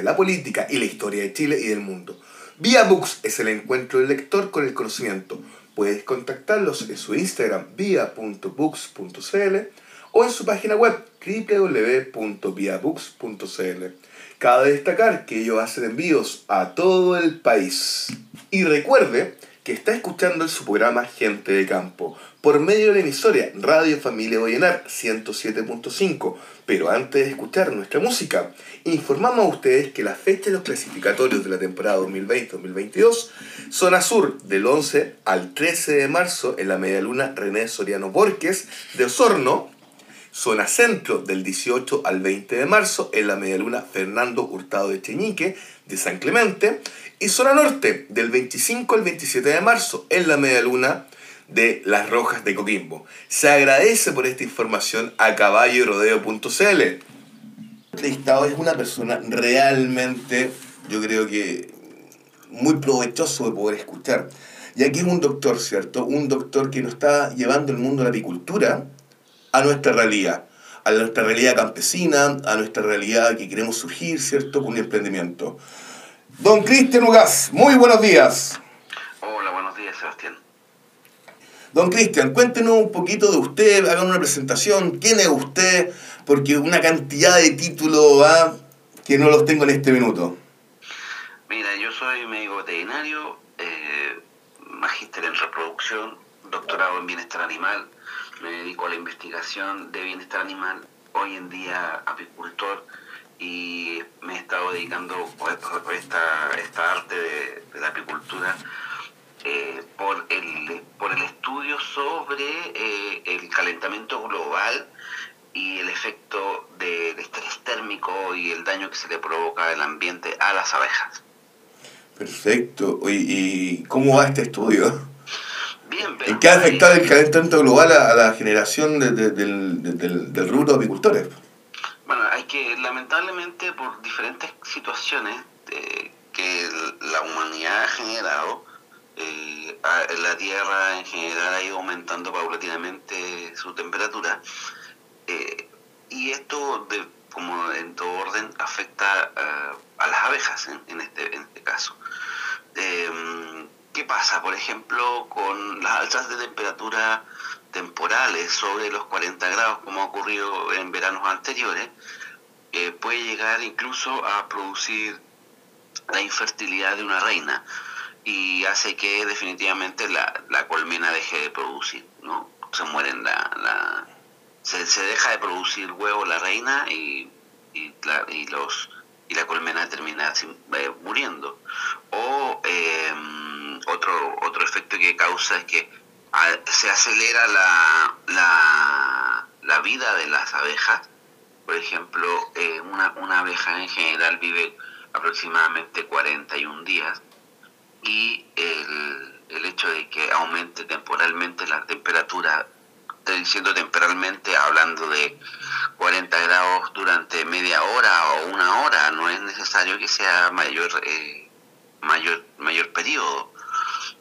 H: En la
A: política y la historia de Chile y del mundo. Via Books es el encuentro del lector con el conocimiento. Puedes contactarlos en su Instagram via.books.cl o en su página web www.viabooks.cl. Cabe destacar que ellos hacen envíos a todo el país. Y recuerde que está escuchando su programa Gente de Campo por medio de la emisora Radio Familia Vallenar 107.5. Pero antes de escuchar nuestra música, informamos a ustedes que la fecha de los clasificatorios de la temporada 2020-2022 son a sur del 11 al 13 de marzo en la medialuna René Soriano Borges de Osorno, zona centro del 18 al 20 de marzo en la medialuna Fernando Hurtado de Cheñique de San Clemente y zona norte del 25 al 27 de marzo en la medialuna de Las Rojas de Coquimbo. Se agradece por esta información a caballorodeo.cl. Entrevistado es una persona realmente, yo creo que muy provechoso de poder escuchar. Y aquí es un doctor, ¿cierto? Un doctor que nos está llevando el mundo de la apicultura a nuestra realidad, a nuestra realidad campesina, a nuestra realidad que queremos surgir, ¿cierto? Con un emprendimiento. Don Cristian Ugas, muy buenos días.
I: Hola, buenos días, Sebastián.
A: Don Cristian, cuéntenos un poquito de usted, hagan una presentación, quién es usted, porque una cantidad de títulos ¿ah? que no los tengo en este minuto.
I: Mira, yo soy médico veterinario, eh, magíster en reproducción, doctorado en bienestar animal, me dedico a la investigación de bienestar animal, hoy en día apicultor y me he estado dedicando a esta, esta arte de, de la apicultura eh, por, el, por el estudio sobre eh, el calentamiento global y el efecto del estrés térmico y el daño que se le provoca al ambiente a las abejas.
A: Perfecto. ¿Y, y cómo va este estudio?
I: Bien,
A: ¿En qué ha afectado el calentamiento global a, la generación de, de, del, de, del, del rubro de apicultores?
I: Bueno, hay que, lamentablemente, por diferentes situaciones eh, que la humanidad ha generado, eh, la Tierra en general ha ido aumentando paulatinamente su temperatura eh, y esto, como en todo orden, afecta eh, a las abejas en, este, en este caso. Eh, ¿Qué pasa, por ejemplo, con las alzas de temperatura temporales sobre los 40 grados, como ha ocurrido en veranos anteriores? puede llegar incluso a producir la infertilidad de una reina y hace que definitivamente la, la colmena deje de producir, ¿no? Se mueren la, la se, se deja de producir huevo la reina y, y, la, y los y la colmena termina eh, muriendo. O eh, otro otro efecto que causa es que a- se acelera la, la, la vida de las abejas por ejemplo, eh, una, una abeja en general vive aproximadamente 41 días y el, el hecho de que aumente temporalmente la temperatura, estoy diciendo temporalmente hablando de 40 grados durante media hora o una hora, no es necesario que sea mayor, eh, mayor, mayor periodo,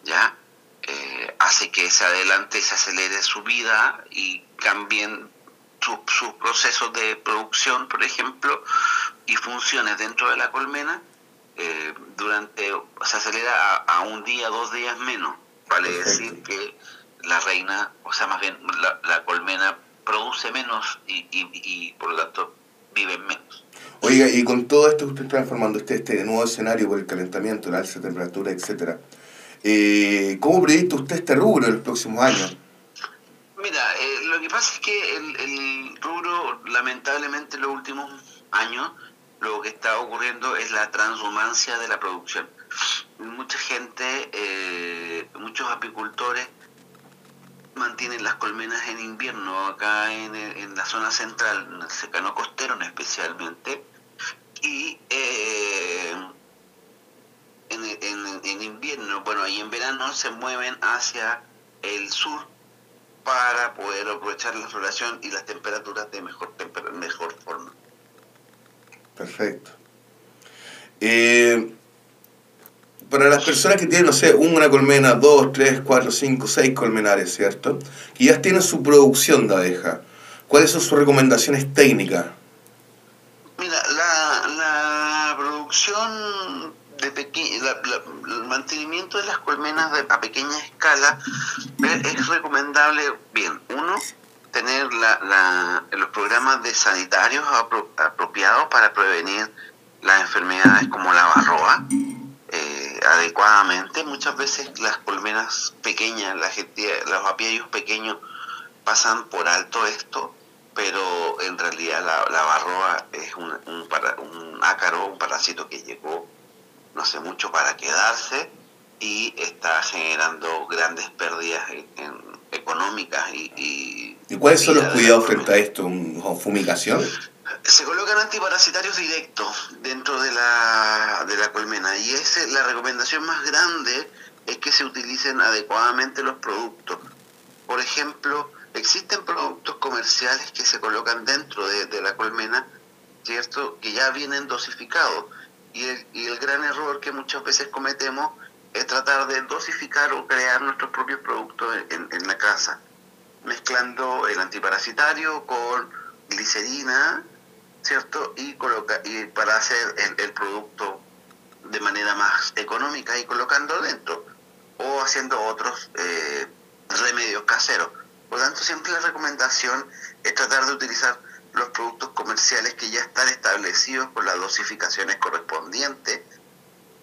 I: ¿ya? Eh, hace que se adelante, se acelere su vida y cambien su- sus procesos de producción, por ejemplo, y funciones dentro de la colmena, eh, durante se acelera a, a un día, dos días menos. Vale
A: Perfecto.
I: decir que la reina, o sea, más bien la, la colmena produce menos y, y, y por lo tanto viven menos.
A: Oiga, y con todo esto que usted está informando, este, este nuevo escenario por el calentamiento, la alza de temperatura, etcétera, eh, ¿cómo proyecta usted este rubro en los próximos años?
I: Mira, eh, lo que pasa es que el, el rubro, lamentablemente, en los últimos años, lo que está ocurriendo es la transhumancia de la producción. Mucha gente, eh, muchos apicultores mantienen las colmenas en invierno acá en, la zona central, en el secano costero especialmente, y eh, en, en- en invierno, bueno, y en verano se mueven hacia el sur para poder aprovechar la floración y las temperaturas de mejor, mejor forma.
A: Perfecto. Eh, para las personas que tienen, no sé, una colmena, dos, tres, cuatro, cinco, seis colmenares, ¿cierto? Que ya tienen su producción de abeja. ¿Cuáles son sus recomendaciones técnicas?
I: Mira, la, la producción de peque- el mantenimiento de las colmenas de- a pequeña escala eh, es recomendable, bien, uno, tener la, la- los programas de sanitarios apro- apropiados para prevenir las enfermedades como la barroa eh, adecuadamente. Muchas veces las colmenas pequeñas, los apiarios pequeños pasan por alto esto, pero en realidad la, barroa es un, para, un ácaro, un parásito que llegó no sé mucho para quedarse y está generando grandes pérdidas económicas y ¿Y
A: cuáles son los cuidados frente a esto? ¿Un- ¿Fumigación?
I: se colocan antiparasitarios directos dentro de la, de la colmena y ese, la recomendación más grande es que se utilicen adecuadamente los productos. Por ejemplo, existen productos comerciales que se colocan dentro de, de la colmena, ¿cierto? Que ya vienen dosificados. Y el, y el gran error que muchas veces cometemos es tratar de dosificar o crear nuestros propios productos en, en la casa, mezclando el antiparasitario con glicerina, ¿cierto? Y, coloca, y para hacer el, producto de manera más económica y colocando dentro, o haciendo otros eh, remedios caseros. Por lo tanto, siempre la recomendación es tratar de utilizar los productos comerciales que ya están establecidos con las dosificaciones correspondientes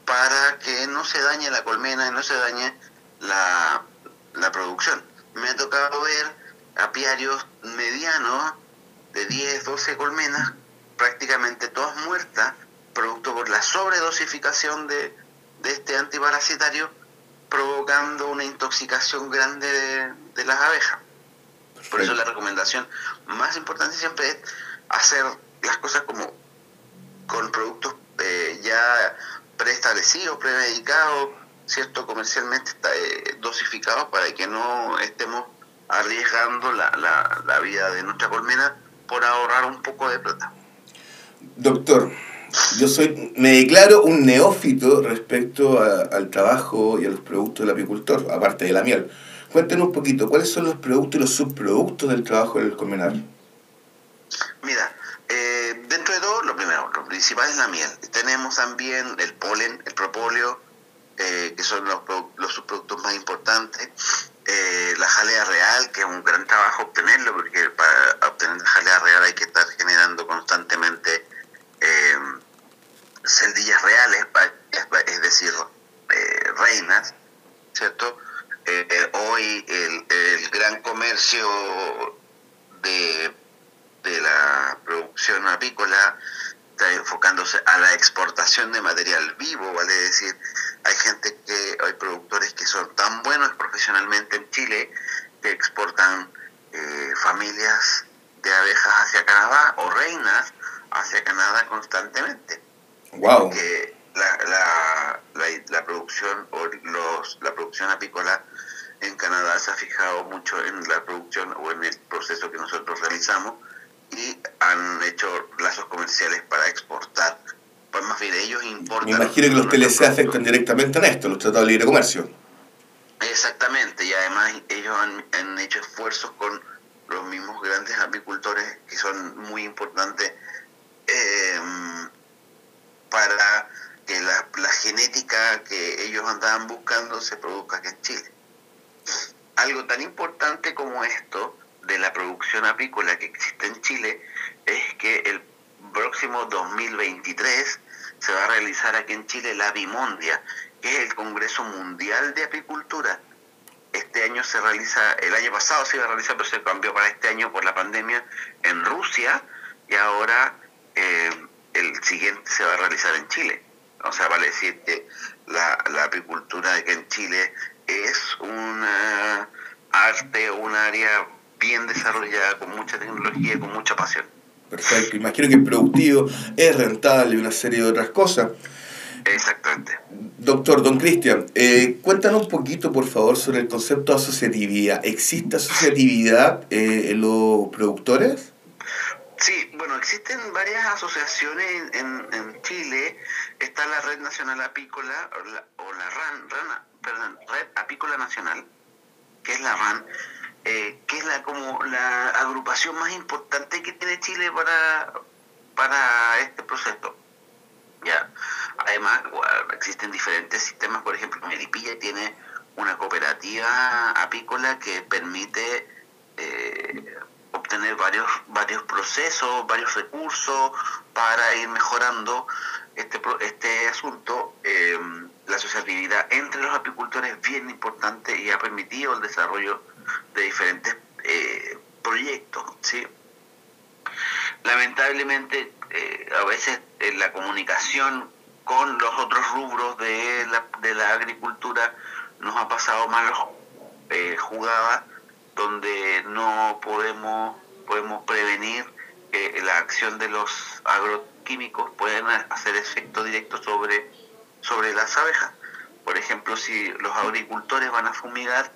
I: para que no se dañe la colmena y no se dañe la, la producción. Me ha tocado ver apiarios medianos de 10, 12 colmenas, prácticamente todas muertas, producto por la sobredosificación de, de este antiparasitario, provocando una intoxicación grande de, de las abejas. Por eso la recomendación más importante siempre es hacer las cosas como con productos eh, ya preestablecidos, premedicados, ¿cierto? Comercialmente está, eh, dosificados para que no estemos arriesgando la, la, la vida de nuestra colmena por ahorrar un poco de plata.
A: Doctor, yo soy, me declaro un neófito respecto a- al trabajo y a los productos del apicultor, aparte de la miel. Cuéntenos un poquito, ¿cuáles son los productos y los subproductos del trabajo del colmenar?
I: Mira, eh, dentro de todo, lo primero, lo principal es la miel. Tenemos también el polen, el propóleo, eh, que son los, los subproductos más importantes. Eh, la jalea real, que es un gran trabajo obtenerlo, porque para obtener la jalea real hay que estar generando constantemente eh, celdillas reales, es, decir, eh, reinas, ¿cierto? Hoy el, el gran comercio de, de la producción apícola está enfocándose a la exportación de material vivo, vale decir, hay gente que, hay productores que son tan buenos profesionalmente en Chile que exportan eh, familias de abejas hacia Canadá o reinas hacia Canadá constantemente
A: ¡Wow!
I: que la, la, la, la producción o los, la producción apícola en Canadá se ha fijado mucho en la producción o en el proceso que nosotros realizamos y han hecho lazos comerciales para exportar. Pues más bien ellos importan.
A: Me imagino que los TLC afectan directamente en esto, los tratados de libre comercio.
I: Exactamente, y además ellos han, han hecho esfuerzos con los mismos grandes apicultores que son muy importantes eh, para que la, la genética que ellos andaban buscando se produzca aquí en Chile. Algo tan importante como esto de la producción apícola que existe en Chile es que el próximo 2023 se va a realizar aquí en Chile la Bimondia, que es el Congreso Mundial de Apicultura. Este año se realiza, el año pasado se iba a realizar, pero se cambió para este año por la pandemia en Rusia y ahora eh, el siguiente se va a realizar en Chile. O sea, vale decir que la, la apicultura aquí en Chile es un eh, arte, un área bien desarrollada, con mucha tecnología con mucha pasión.
A: Perfecto. Imagino que es productivo, es rentable y una serie de otras cosas.
I: Exactamente.
A: Doctor, don Cristian, eh, cuéntanos un poquito, por favor, sobre el concepto de asociatividad. ¿Existe asociatividad eh, en los productores?
I: Sí, bueno, existen varias asociaciones en, en Chile. Está la Red Nacional Apícola, o la, o la RAN, RAN, perdón, Red Apícola Nacional, que es la RAN, eh, que es la como la agrupación más importante que tiene Chile para, para este proceso. Ya. Además, existen diferentes sistemas, por ejemplo, Melipilla tiene una cooperativa apícola que permite eh, obtener varios varios procesos, varios recursos para ir mejorando este, este asunto, eh, la asociatividad entre los apicultores es bien importante y ha permitido el desarrollo de diferentes eh, proyectos. ¿sí? Lamentablemente, eh, a veces en la comunicación con los otros rubros de la, de la agricultura nos ha pasado malos jugadas donde no podemos, podemos prevenir que la acción de los agroquímicos pueden hacer efecto directo sobre, sobre las abejas. Por ejemplo, si los agricultores van a fumigar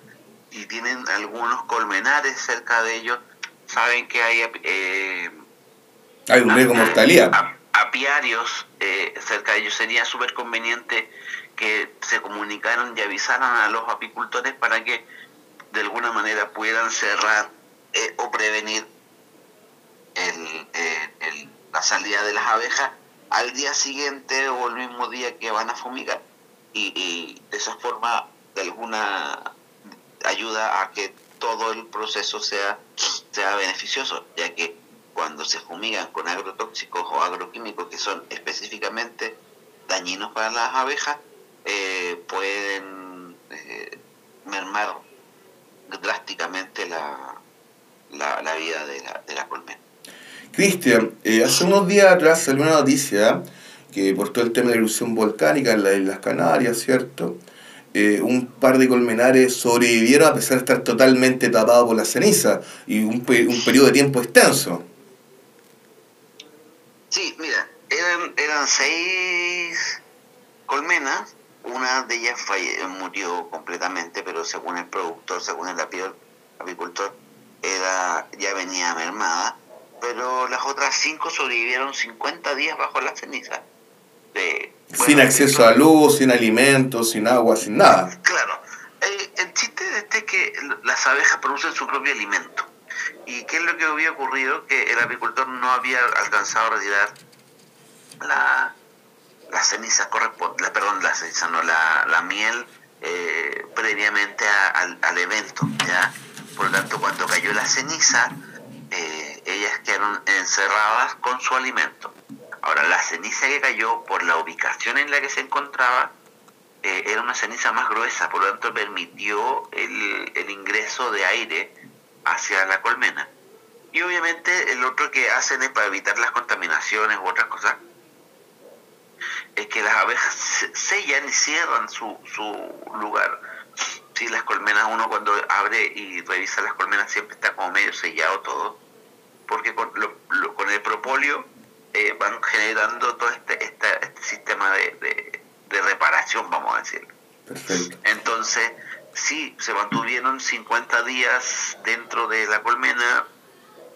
I: y tienen algunos colmenares cerca de ellos, saben que hay... Eh,
A: hay un riesgo mortalidad.
I: Apiarios eh, cerca de ellos. Sería súper conveniente que se comunicaran y avisaran a los apicultores para que de alguna manera puedan cerrar eh, o prevenir el, la salida de las abejas al día siguiente o el mismo día que van a fumigar. Y, de esa forma, de alguna ayuda a que todo el proceso sea, sea beneficioso, ya que cuando se fumigan con agrotóxicos o agroquímicos que son específicamente dañinos para las abejas, eh, pueden eh, mermar drásticamente la, la, vida de la, de la colmena.
A: Cristian, eh, hace unos días atrás salió una noticia que por todo el tema de la erupción volcánica en las Islas Canarias, ¿cierto? Eh, un par de colmenares sobrevivieron a pesar de estar totalmente tapados por la ceniza y un, periodo de tiempo extenso.
I: Sí, mira, eran, eran seis colmenas, una de ellas murió completamente, pero según el productor, según el apicultor, era, ya venía mermada pero las otras cinco sobrevivieron 50 días bajo la ceniza.
A: Sin acceso a luz, sin alimentos, sin agua, sin nada.
I: Claro. el chiste de este es que las abejas producen su propio alimento. ¿Y qué es lo que había ocurrido? Que el apicultor no había alcanzado a retirar la, la ceniza corresponde, perdón, la ceniza, no, la, la miel eh, previamente al, al evento, ¿ya? Por lo tanto, cuando cayó la ceniza, eh, ellas quedaron encerradas con su alimento. Ahora, la ceniza que cayó por la ubicación en la que se encontraba eh, era una ceniza más gruesa, por lo tanto permitió el, el ingreso de aire hacia la colmena. Y obviamente el otro que hacen es para evitar las contaminaciones u otras cosas, es que las abejas sellan y cierran su, su lugar. Si las colmenas, uno cuando abre y revisa las colmenas siempre está como medio sellado todo porque con, con el propóleo eh, van generando todo este, este, este sistema de, de, reparación, vamos a decir. Entonces, sí, se mantuvieron 50 días dentro de la colmena,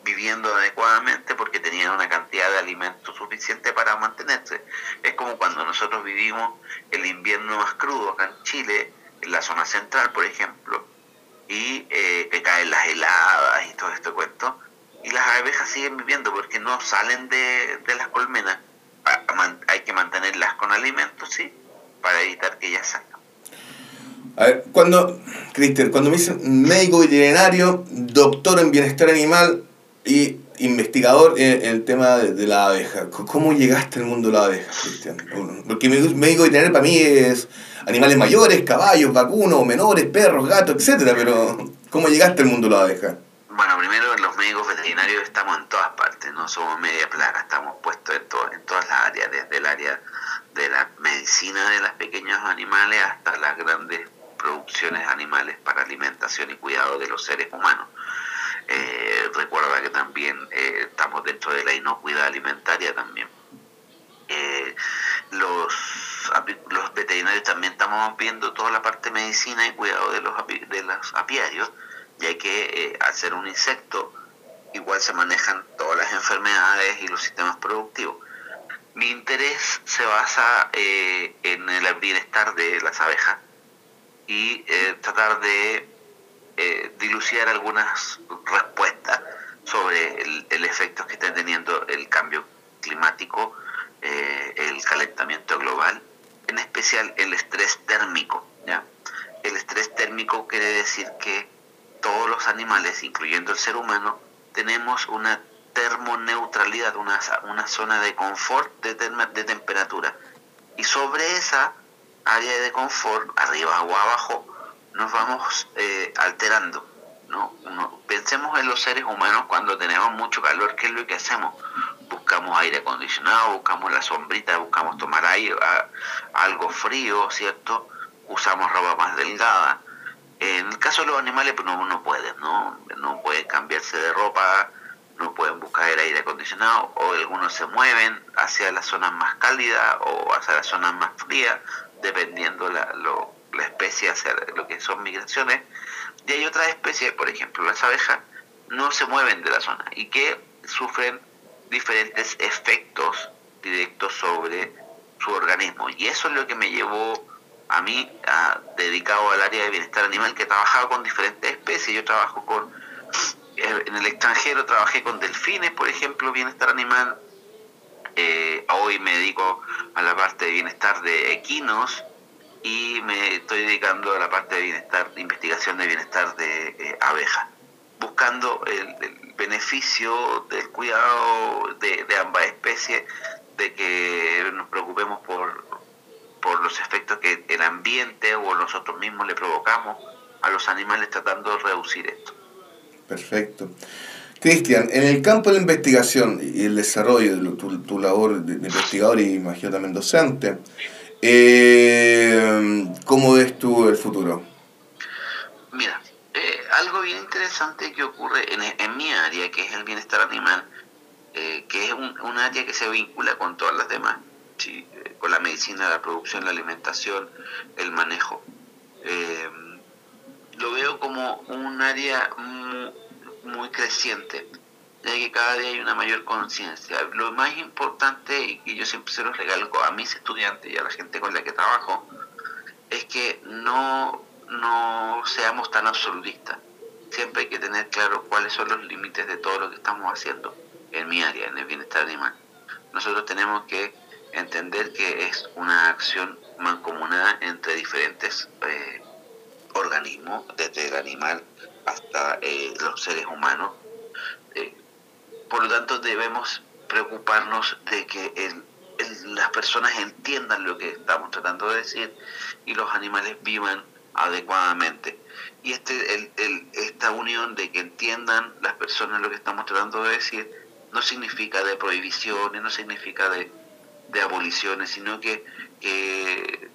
I: viviendo adecuadamente porque tenían una cantidad de alimento suficiente para mantenerse. Es como cuando nosotros vivimos el invierno más crudo acá en Chile, en la zona central, por ejemplo, y eh, que caen las heladas y todo este cuento y las abejas siguen viviendo porque no salen de, las colmenas. Hay que mantenerlas con alimentos, sí, para evitar que ellas salgan.
A: A ver, cuando, Cristian, cuando me dicen médico veterinario, doctor en bienestar animal y investigador en, el tema de, la abeja, ¿cómo llegaste al mundo de la abeja, Cristian? Porque médico veterinario para mí es animales mayores, caballos, vacunos, menores, perros, gatos, etcétera, pero ¿cómo llegaste al mundo de la abeja?
I: Bueno, primero los médicos veterinarios estamos en todas partes, no somos media plaga, estamos puestos en, todo, en todas las áreas, desde el área de la medicina de los pequeños animales hasta las grandes producciones animales para alimentación y cuidado de los seres humanos. Eh, recuerda que también eh, estamos dentro de la inocuidad alimentaria también. Eh, los, los veterinarios también estamos viendo toda la parte de medicina y cuidado de los, de los apiarios ya que eh, al ser un insecto igual se manejan todas las enfermedades y los sistemas productivos. Mi interés se basa eh, en el bienestar de las abejas y eh, tratar de dilucidar algunas respuestas sobre el, efecto que está teniendo el cambio climático, el calentamiento global, en especial el estrés térmico. ¿ya? El estrés térmico quiere decir que todos los animales, incluyendo el ser humano, tenemos una termoneutralidad, una, una zona de confort de, de temperatura. Y sobre esa área de confort, arriba o abajo, nos vamos eh, alterando. ¿no? Pensemos en los seres humanos cuando tenemos mucho calor, ¿qué es lo que hacemos? Buscamos aire acondicionado, buscamos la sombrita, buscamos tomar aire, algo frío, ¿cierto? Usamos ropa más delgada. En el caso de los animales, pues no, no pueden, ¿no? No pueden cambiarse de ropa, no pueden buscar el aire acondicionado, o algunos se mueven hacia las zonas más cálidas o hacia las zonas más frías, dependiendo la, lo, la especie hacia lo que son migraciones. Y hay otras especies, por ejemplo las abejas, no se mueven de la zona y que sufren diferentes efectos directos sobre su organismo. Y eso es lo que me llevó a mí, dedicado al área de bienestar animal, que he trabajado con diferentes especies. Yo trabajo con, eh, en el extranjero trabajé con delfines, por ejemplo, bienestar animal. Eh, hoy me dedico a la parte de bienestar de equinos y me estoy dedicando a la parte de bienestar, investigación de bienestar de eh, abejas, buscando el, beneficio del cuidado de, ambas especies, de que nos preocupemos por, por los efectos que el ambiente o nosotros mismos le provocamos a los animales tratando de reducir esto.
A: Perfecto. Cristian, en el campo de la investigación y el desarrollo de tu, tu labor de investigador y imagino también docente, eh, ¿Cómo ves tú el futuro?
I: Mira, eh, algo bien interesante que ocurre en, en, mi área, que es el bienestar animal, eh, que es un, un, área que se vincula con todas las demás, ¿sí? Con la medicina, la producción, la alimentación, el manejo. Eh, lo veo como un área muy, muy creciente ya que cada día hay una mayor conciencia. Lo más importante, y que yo siempre se los regalo a mis estudiantes y a la gente con la que trabajo, es que no, no seamos tan absolutistas. Siempre hay que tener claro cuáles son los límites de todo lo que estamos haciendo en mi área, en el bienestar animal. Nosotros tenemos que entender que es una acción mancomunada entre diferentes eh, organismos, desde el animal hasta eh, los seres humanos, por lo tanto, debemos preocuparnos de que las personas entiendan lo que estamos tratando de decir y los animales vivan adecuadamente. Y este, esta unión de que entiendan las personas lo que estamos tratando de decir no significa de prohibiciones, no significa de, aboliciones, sino que, que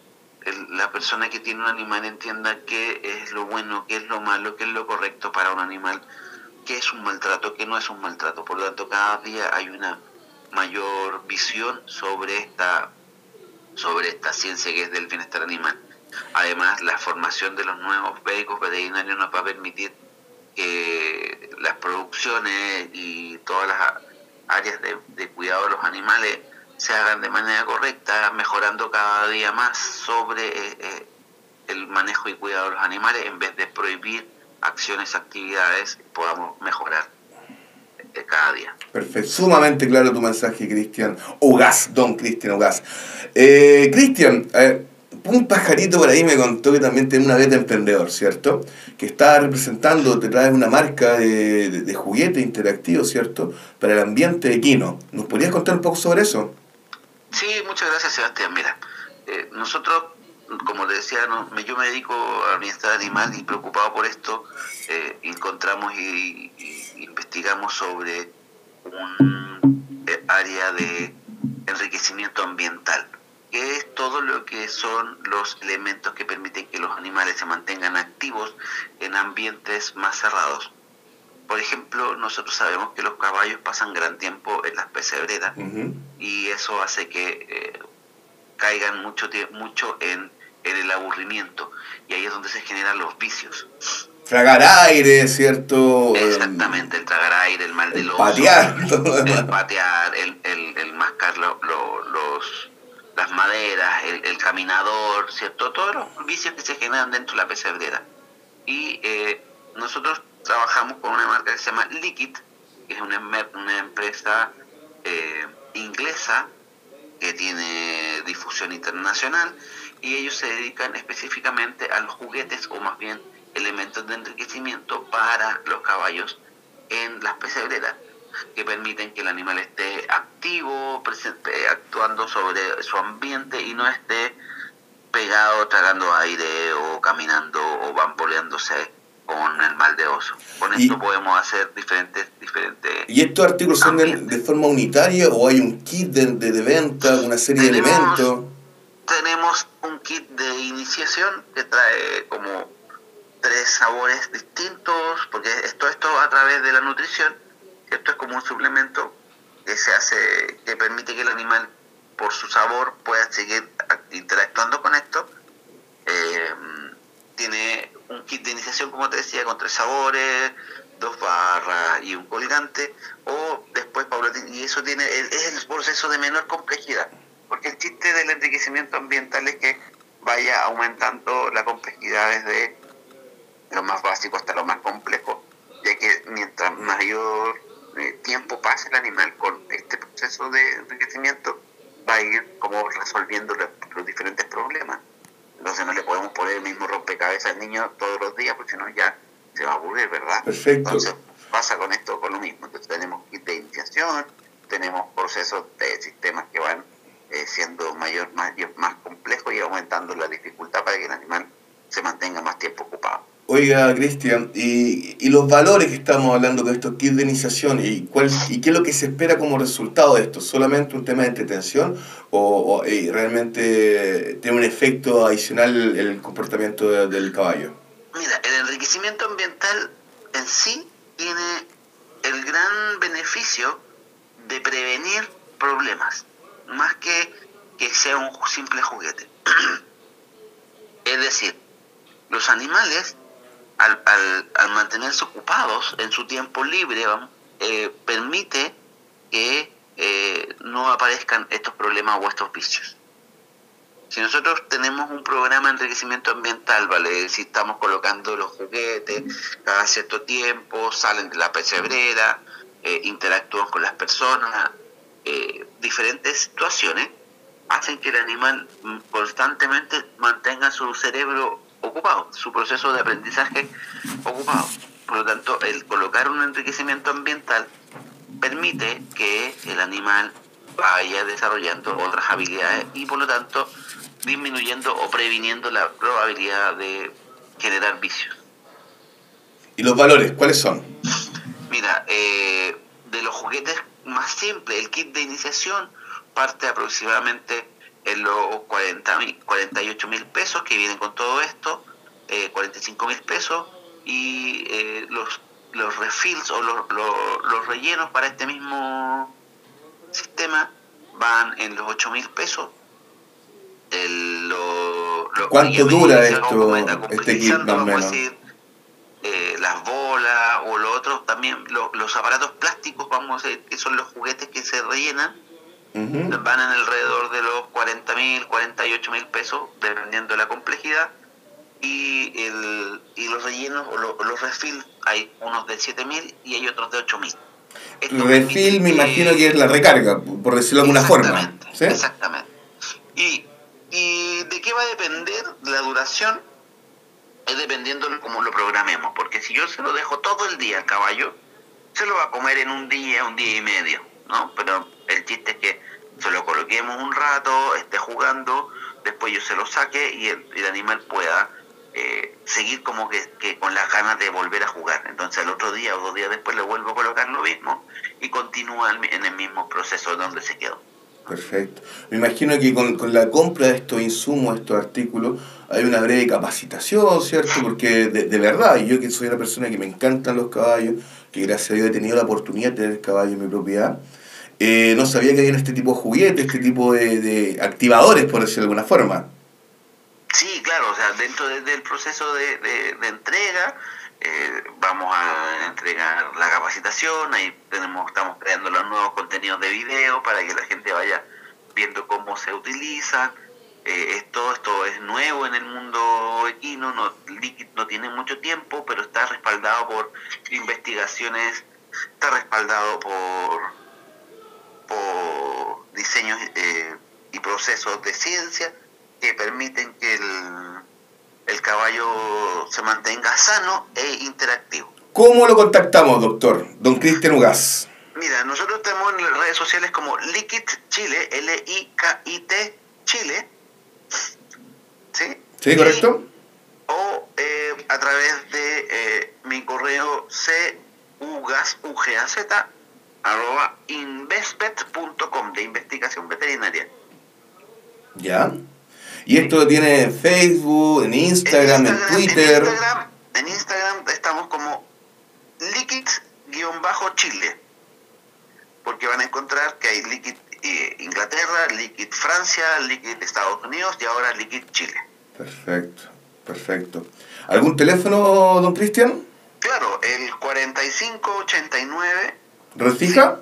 I: la persona que tiene un animal entienda qué es lo bueno, qué es lo malo, qué es lo correcto para un animal qué es un maltrato, qué no es un maltrato. Por lo tanto, cada día hay una mayor visión sobre esta, sobre esta ciencia que es del bienestar animal. Además, la formación de los nuevos médicos veterinarios nos va a permitir que las producciones y todas las áreas de, cuidado de los animales se hagan de manera correcta, mejorando cada día más sobre eh, el manejo y cuidado de los animales en vez de prohibir acciones, actividades, podamos mejorar eh, cada día.
A: Perfecto, sumamente claro tu mensaje, Cristian. Ogas, don Cristian Ogas. Eh, Cristian, un pajarito por ahí me contó que también tiene una beta emprendedor, ¿cierto? Que está representando, te trae una marca de, de, juguete interactivo, ¿cierto? Para el ambiente equino. ¿Nos podrías contar un poco sobre eso?
I: Sí, muchas gracias, Sebastián. Mira, eh, nosotros como le decía, yo me dedico a bienestar animal y preocupado por esto, eh, encontramos y, investigamos sobre un eh, área de enriquecimiento ambiental, que es todo lo que son los elementos que permiten que los animales se mantengan activos en ambientes más cerrados. Por ejemplo, nosotros sabemos que los caballos pasan gran tiempo en las pesebreras y eso hace que eh, caigan mucho, mucho en en el aburrimiento. Y ahí es donde se generan los vicios.
A: Tragar aire, ¿cierto?
I: Exactamente, el tragar aire, el mal del oso.
A: Patear.
I: El patear, el, el, el mascar los, las maderas, el, el, caminador, ¿cierto? Todos los vicios que se generan dentro de la pesebrera. Y eh, nosotros trabajamos con una marca que se llama Liquid, que es una, empresa eh, inglesa que tiene difusión internacional y ellos se dedican específicamente a los juguetes o más bien elementos de enriquecimiento para los caballos en las pesebreras. que permiten que el animal esté activo, actuando sobre su ambiente y no esté pegado tragando aire o caminando o bamboleándose con el mal de oso. Con esto podemos hacer diferentes... diferentes
A: ¿Y estos artículos son de, forma unitaria o hay un kit de, de, venta, una serie de elementos?
I: Tenemos un kit de iniciación que trae como tres sabores distintos, porque esto, esto a través de la nutrición, esto es como un suplemento que se hace, que permite que el animal por su sabor pueda seguir interactuando con esto. Eh, tiene un kit de iniciación, como te decía, con tres sabores, dos barras y un colgante, o después y eso tiene es el proceso de menor complejidad, porque el chiste del enriquecimiento ambiental es que vaya aumentando la complejidad desde lo más básico hasta lo más complejo, ya que mientras mayor eh, tiempo pase el animal con este proceso de enriquecimiento, va a ir como resolviendo los, diferentes problemas. Entonces no le podemos poner el mismo rompecabezas al niño todos los días, porque si no ya se va a aburrir, ¿verdad?
A: Perfecto.
I: Entonces pasa con esto con lo mismo. Entonces tenemos kit de iniciación, tenemos procesos de sistemas que van eh, siendo mayor, más, más complejos y aumentando la dificultad para que el animal se mantenga más tiempo ocupado.
A: Oiga, Cristian, y, los valores que estamos hablando de estos kits de iniciación y, cuál, y qué es lo que se espera como resultado de esto, ¿solamente un tema de entretención o, realmente tiene un efecto adicional el comportamiento del caballo?
I: Mira, el enriquecimiento ambiental en sí tiene el gran beneficio de prevenir problemas, más que que sea un simple juguete. es decir, los animales al, mantenerse ocupados en su tiempo libre, eh, permite que eh, no aparezcan estos problemas o estos vicios. Si nosotros tenemos un programa de enriquecimiento ambiental, ¿vale? Si estamos colocando los juguetes cada cierto tiempo, salen de la pesebrera, eh, interactúan con las personas, diferentes situaciones hacen que el animal constantemente mantenga su cerebro ocupado, su proceso de aprendizaje ocupado. Por lo tanto, el colocar un enriquecimiento ambiental permite que el animal vaya desarrollando otras habilidades y por lo tanto disminuyendo o previniendo la probabilidad de generar vicios.
A: ¿Y los valores cuáles son?
I: Mira, eh, de los juguetes más simples, el kit de iniciación parte aproximadamente en los 40, 48 mil pesos que vienen con todo esto, eh, 45 mil pesos y eh, los, los refills o los, los, rellenos para este mismo sistema van en los 8 mil pesos. El, lo,
A: ¿Cuánto dura esto, este kit
I: eh, las bolas o lo otro, también los aparatos plásticos, vamos a decir, que son los juguetes que se rellenan, van en alrededor de los 40 mil, 48 mil pesos, dependiendo de la complejidad. Y, el, y los rellenos o los refills, hay unos de 7 mil y hay otros de 8 mil.
A: Refill me imagino que es la recarga, por decirlo de alguna forma.
I: Exactamente. Y, y de qué va a depender la duración es dependiendo de cómo lo programemos, porque si yo se lo dejo todo el día al caballo, se lo va a comer en un día, un día y medio, ¿no? Pero el chiste es que se lo coloquemos un rato, esté jugando, después yo se lo saque y el, animal pueda eh, seguir como que, con las ganas de volver a jugar. Entonces al otro día o dos días después le vuelvo a colocar lo mismo y continúa en el mismo proceso donde se quedó.
A: Perfecto. Me imagino que con, con, la compra de estos insumos, estos artículos, hay una breve capacitación, ¿cierto? Porque de, de verdad, yo que soy una persona que me encantan los caballos, que gracias a Dios he tenido la oportunidad de tener caballos en mi propiedad, eh, no sabía que había este tipo de juguetes, este tipo de, activadores, por decirlo de alguna forma.
I: Sí, claro, o sea, dentro del proceso de, entrega, eh, vamos a entregar la capacitación, ahí tenemos, estamos creando los nuevos contenidos de video para que la gente vaya viendo cómo se utilizan. Eh, esto, esto es nuevo en el mundo equino, no, no tiene mucho tiempo, pero está respaldado por investigaciones, está respaldado por o diseños eh, y procesos de ciencia que permiten que el, caballo se mantenga sano e interactivo.
A: ¿Cómo lo contactamos, doctor? Don Cristian Ugas.
I: Mira, nosotros estamos en las redes sociales como Liquid Chile, L-I-K-I-T Chile. ¿Sí?
A: ¿Sí, correcto?
I: o eh, a través de eh, mi correo cugas, ugaz, arroba investvet.com de investigación veterinaria.
A: Ya. Y esto tiene en Facebook, en Instagram, en, Twitter.
I: En Instagram, en Instagram estamos como liquid-chile. Porque van a encontrar que hay liquid eh, Inglaterra, liquid Francia, liquid Estados Unidos y ahora liquid Chile.
A: Perfecto, perfecto. ¿Algún teléfono, don Cristian?
I: Claro, el 4589.
A: ¿Red fija?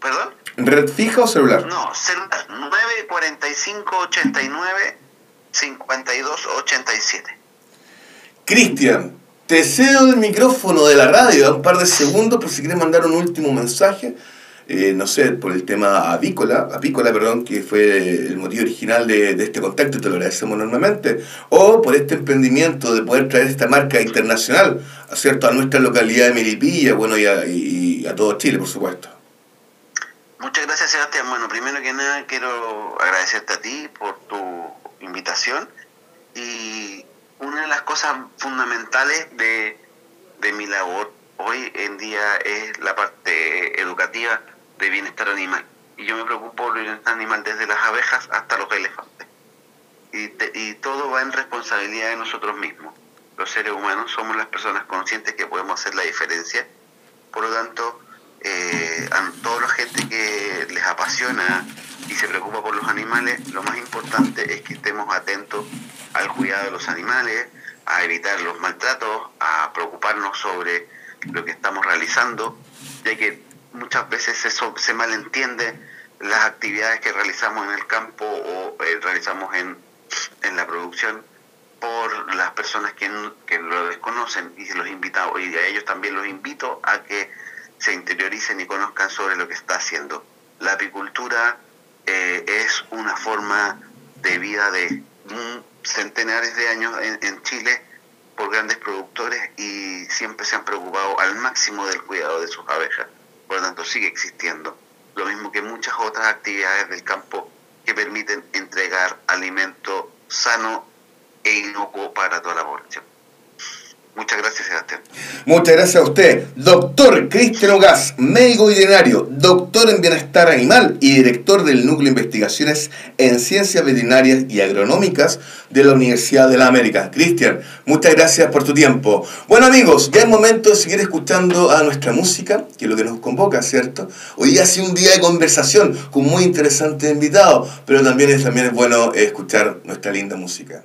I: ¿Perdón?
A: ¿Red fija o celular?
I: No, celular 94589 5287.
A: Cristian, te cedo el micrófono de la radio un par de segundos por si quieres mandar un último mensaje. Eh, no sé, por el tema avícola, apícola, perdón, que fue el motivo original de, este contacto, te lo agradecemos enormemente, o por este emprendimiento de poder traer esta marca internacional, ¿cierto? a nuestra localidad de Melipilla, bueno, y a, y a todo Chile, por supuesto.
I: Muchas gracias, Sebastián. Bueno, primero que nada quiero agradecerte a ti por tu invitación y una de las cosas fundamentales de, de mi labor hoy en día es la parte educativa de bienestar animal. Y yo me preocupo por el bienestar animal desde las abejas hasta los elefantes. Y, todo va en responsabilidad de nosotros mismos. Los seres humanos somos las personas conscientes que podemos hacer la diferencia. Por lo tanto, eh, a toda la gente que les apasiona y se preocupa por los animales, lo más importante es que estemos atentos al cuidado de los animales, a evitar los maltratos, a preocuparnos sobre lo que estamos realizando, ya que muchas veces eso se malentiende las actividades que realizamos en el campo o eh, realizamos en, en la producción por las personas que, que lo desconocen y los invitamos y a ellos también los invito a que se interioricen y conozcan sobre lo que está haciendo. La apicultura eh, es una forma de vida de centenares de años en, en Chile por grandes productores y siempre se han preocupado al máximo del cuidado de sus abejas. Por lo tanto, sigue existiendo. Lo mismo que muchas otras actividades del campo que permiten entregar alimento sano e inocuo para toda la población. Muchas gracias, Sebastián.
A: Muchas gracias a usted, doctor Cristian Ogas, médico veterinario, doctor en bienestar animal y director del Núcleo de Investigaciones en Ciencias Veterinarias y Agronómicas de la Universidad de la América. Cristian, muchas gracias por tu tiempo. Bueno, amigos, ya es momento de seguir escuchando a nuestra música, que es lo que nos convoca, ¿cierto? Hoy ha sido un día de conversación con muy interesantes invitados, pero también es, también es bueno escuchar nuestra linda música.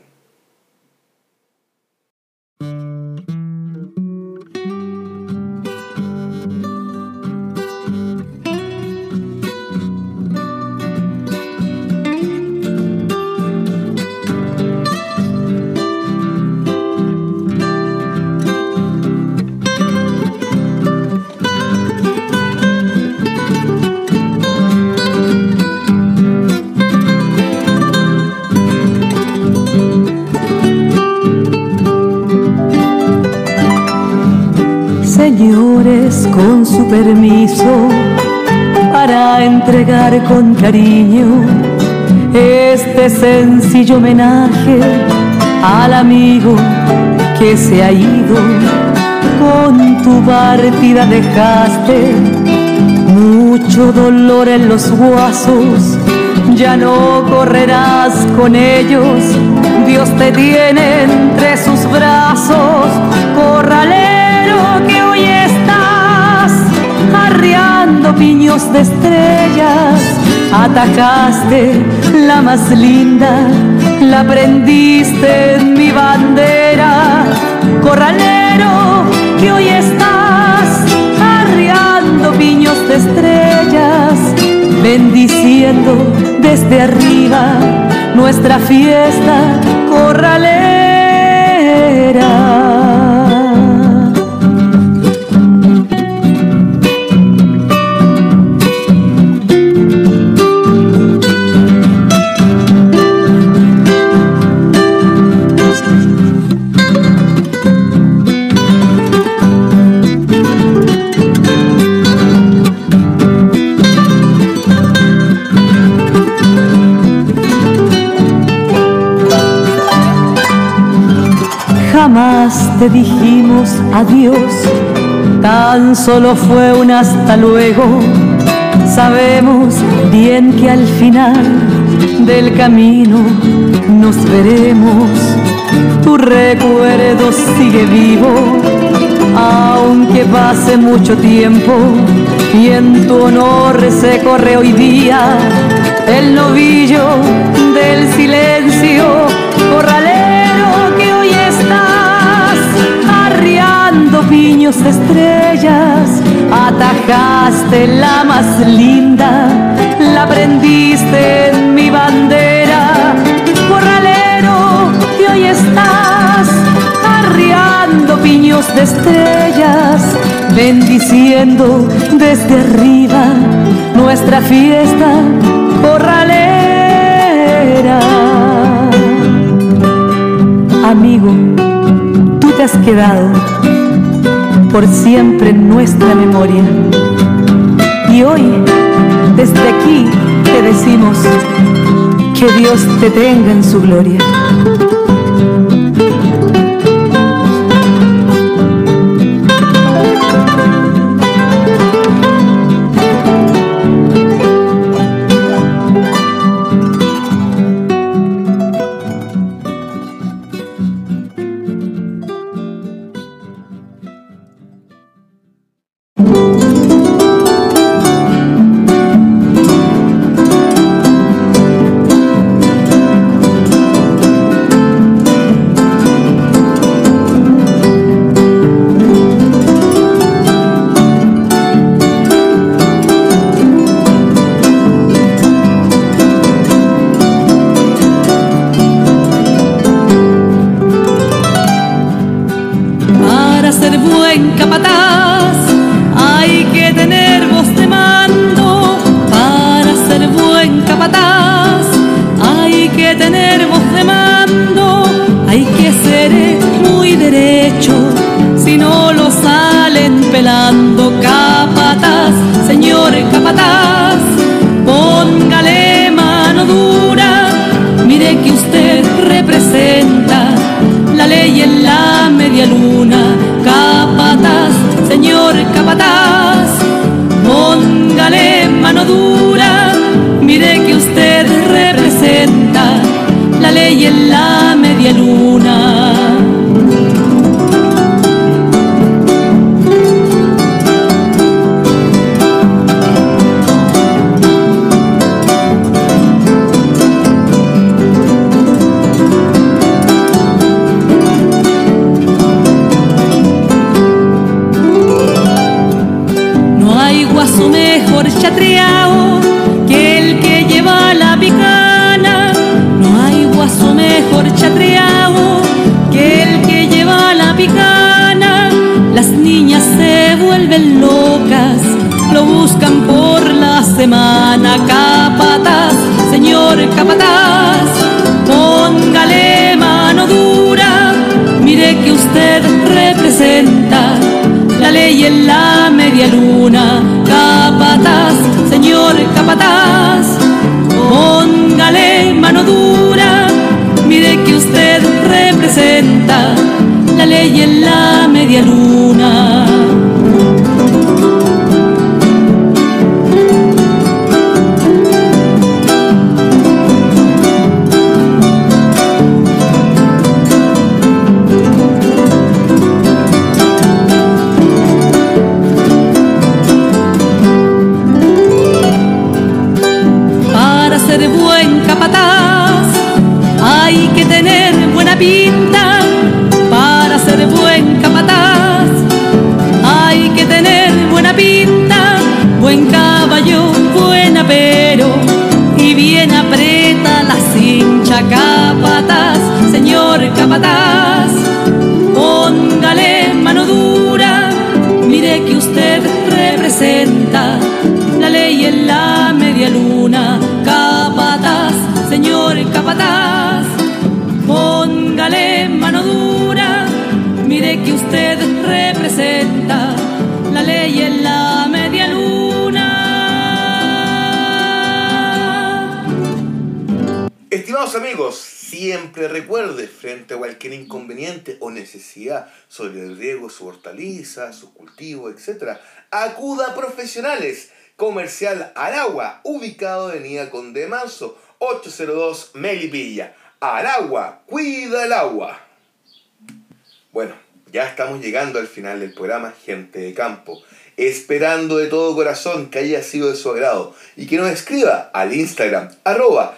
D: Permiso, para entregar con cariño este sencillo homenaje al amigo que se ha ido. Con tu partida dejaste mucho dolor en los huesos, ya no correrás con ellos. Dios te tiene entre sus brazos, piños de estrellas. Atacaste la más linda, la prendiste en mi bandera, corralero que hoy estás arriando piños de estrellas, bendiciendo desde arriba nuestra fiesta corralera. te dijimos adiós, tan solo fue un hasta luego. Sabemos bien que al final del camino nos veremos. Tu recuerdo sigue vivo, aunque pase mucho tiempo y en tu honor se corre hoy día el novillo del silencio. piños de estrellas, atajaste la más linda, la prendiste en mi bandera. Corralero, que hoy estás arriando piños de estrellas, bendiciendo desde arriba nuestra fiesta corralera. Amigo, tú te has quedado por siempre en nuestra memoria. Y hoy, desde aquí, te decimos que Dios te tenga en su gloria.
A: Acuda a profesionales. Comercial Aragua, ubicado en Conde Manso, 802 Melipilla. Aragua, cuida el agua. Bueno, ya estamos llegando al final del programa Gente de Campo, esperando de todo corazón que haya sido de su agrado y que nos escriba al Instagram arroba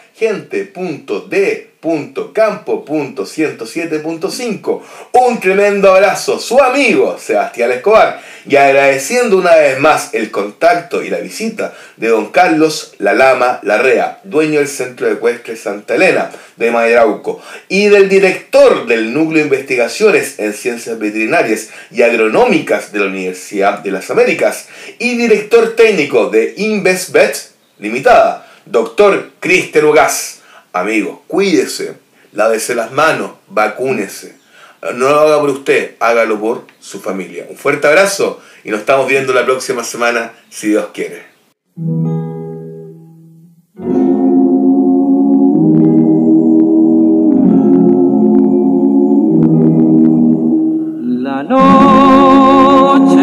A: gente.d.campo.107.5. Un tremendo abrazo, su amigo Sebastián Escobar, y agradeciendo una vez más el contacto y la visita de don Carlos La Lama Larrea, dueño del Centro de Ecuestre Santa Elena de Mayrauco, y del director del Núcleo de Investigaciones en Ciencias Veterinarias y Agronómicas de la Universidad de las Américas, y director técnico de InvestBet Limitada, doctor Cristian Ugaz. Amigo, cuídese, lávese las manos, vacúnese. No lo haga por usted, hágalo por su familia. Un fuerte abrazo y nos estamos viendo la próxima semana, si Dios quiere.
C: La noche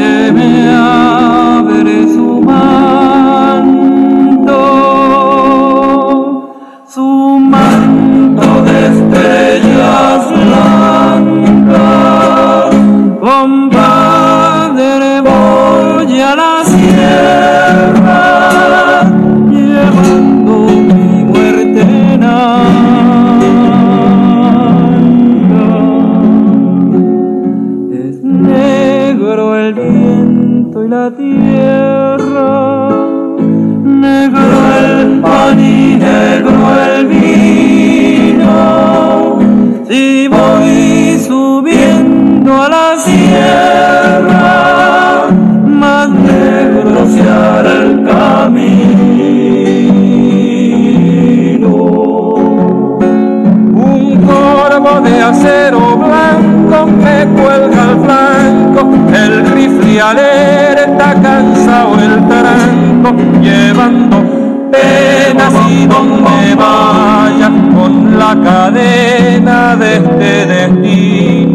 C: llevando penas y donde vaya con la cadena de este destino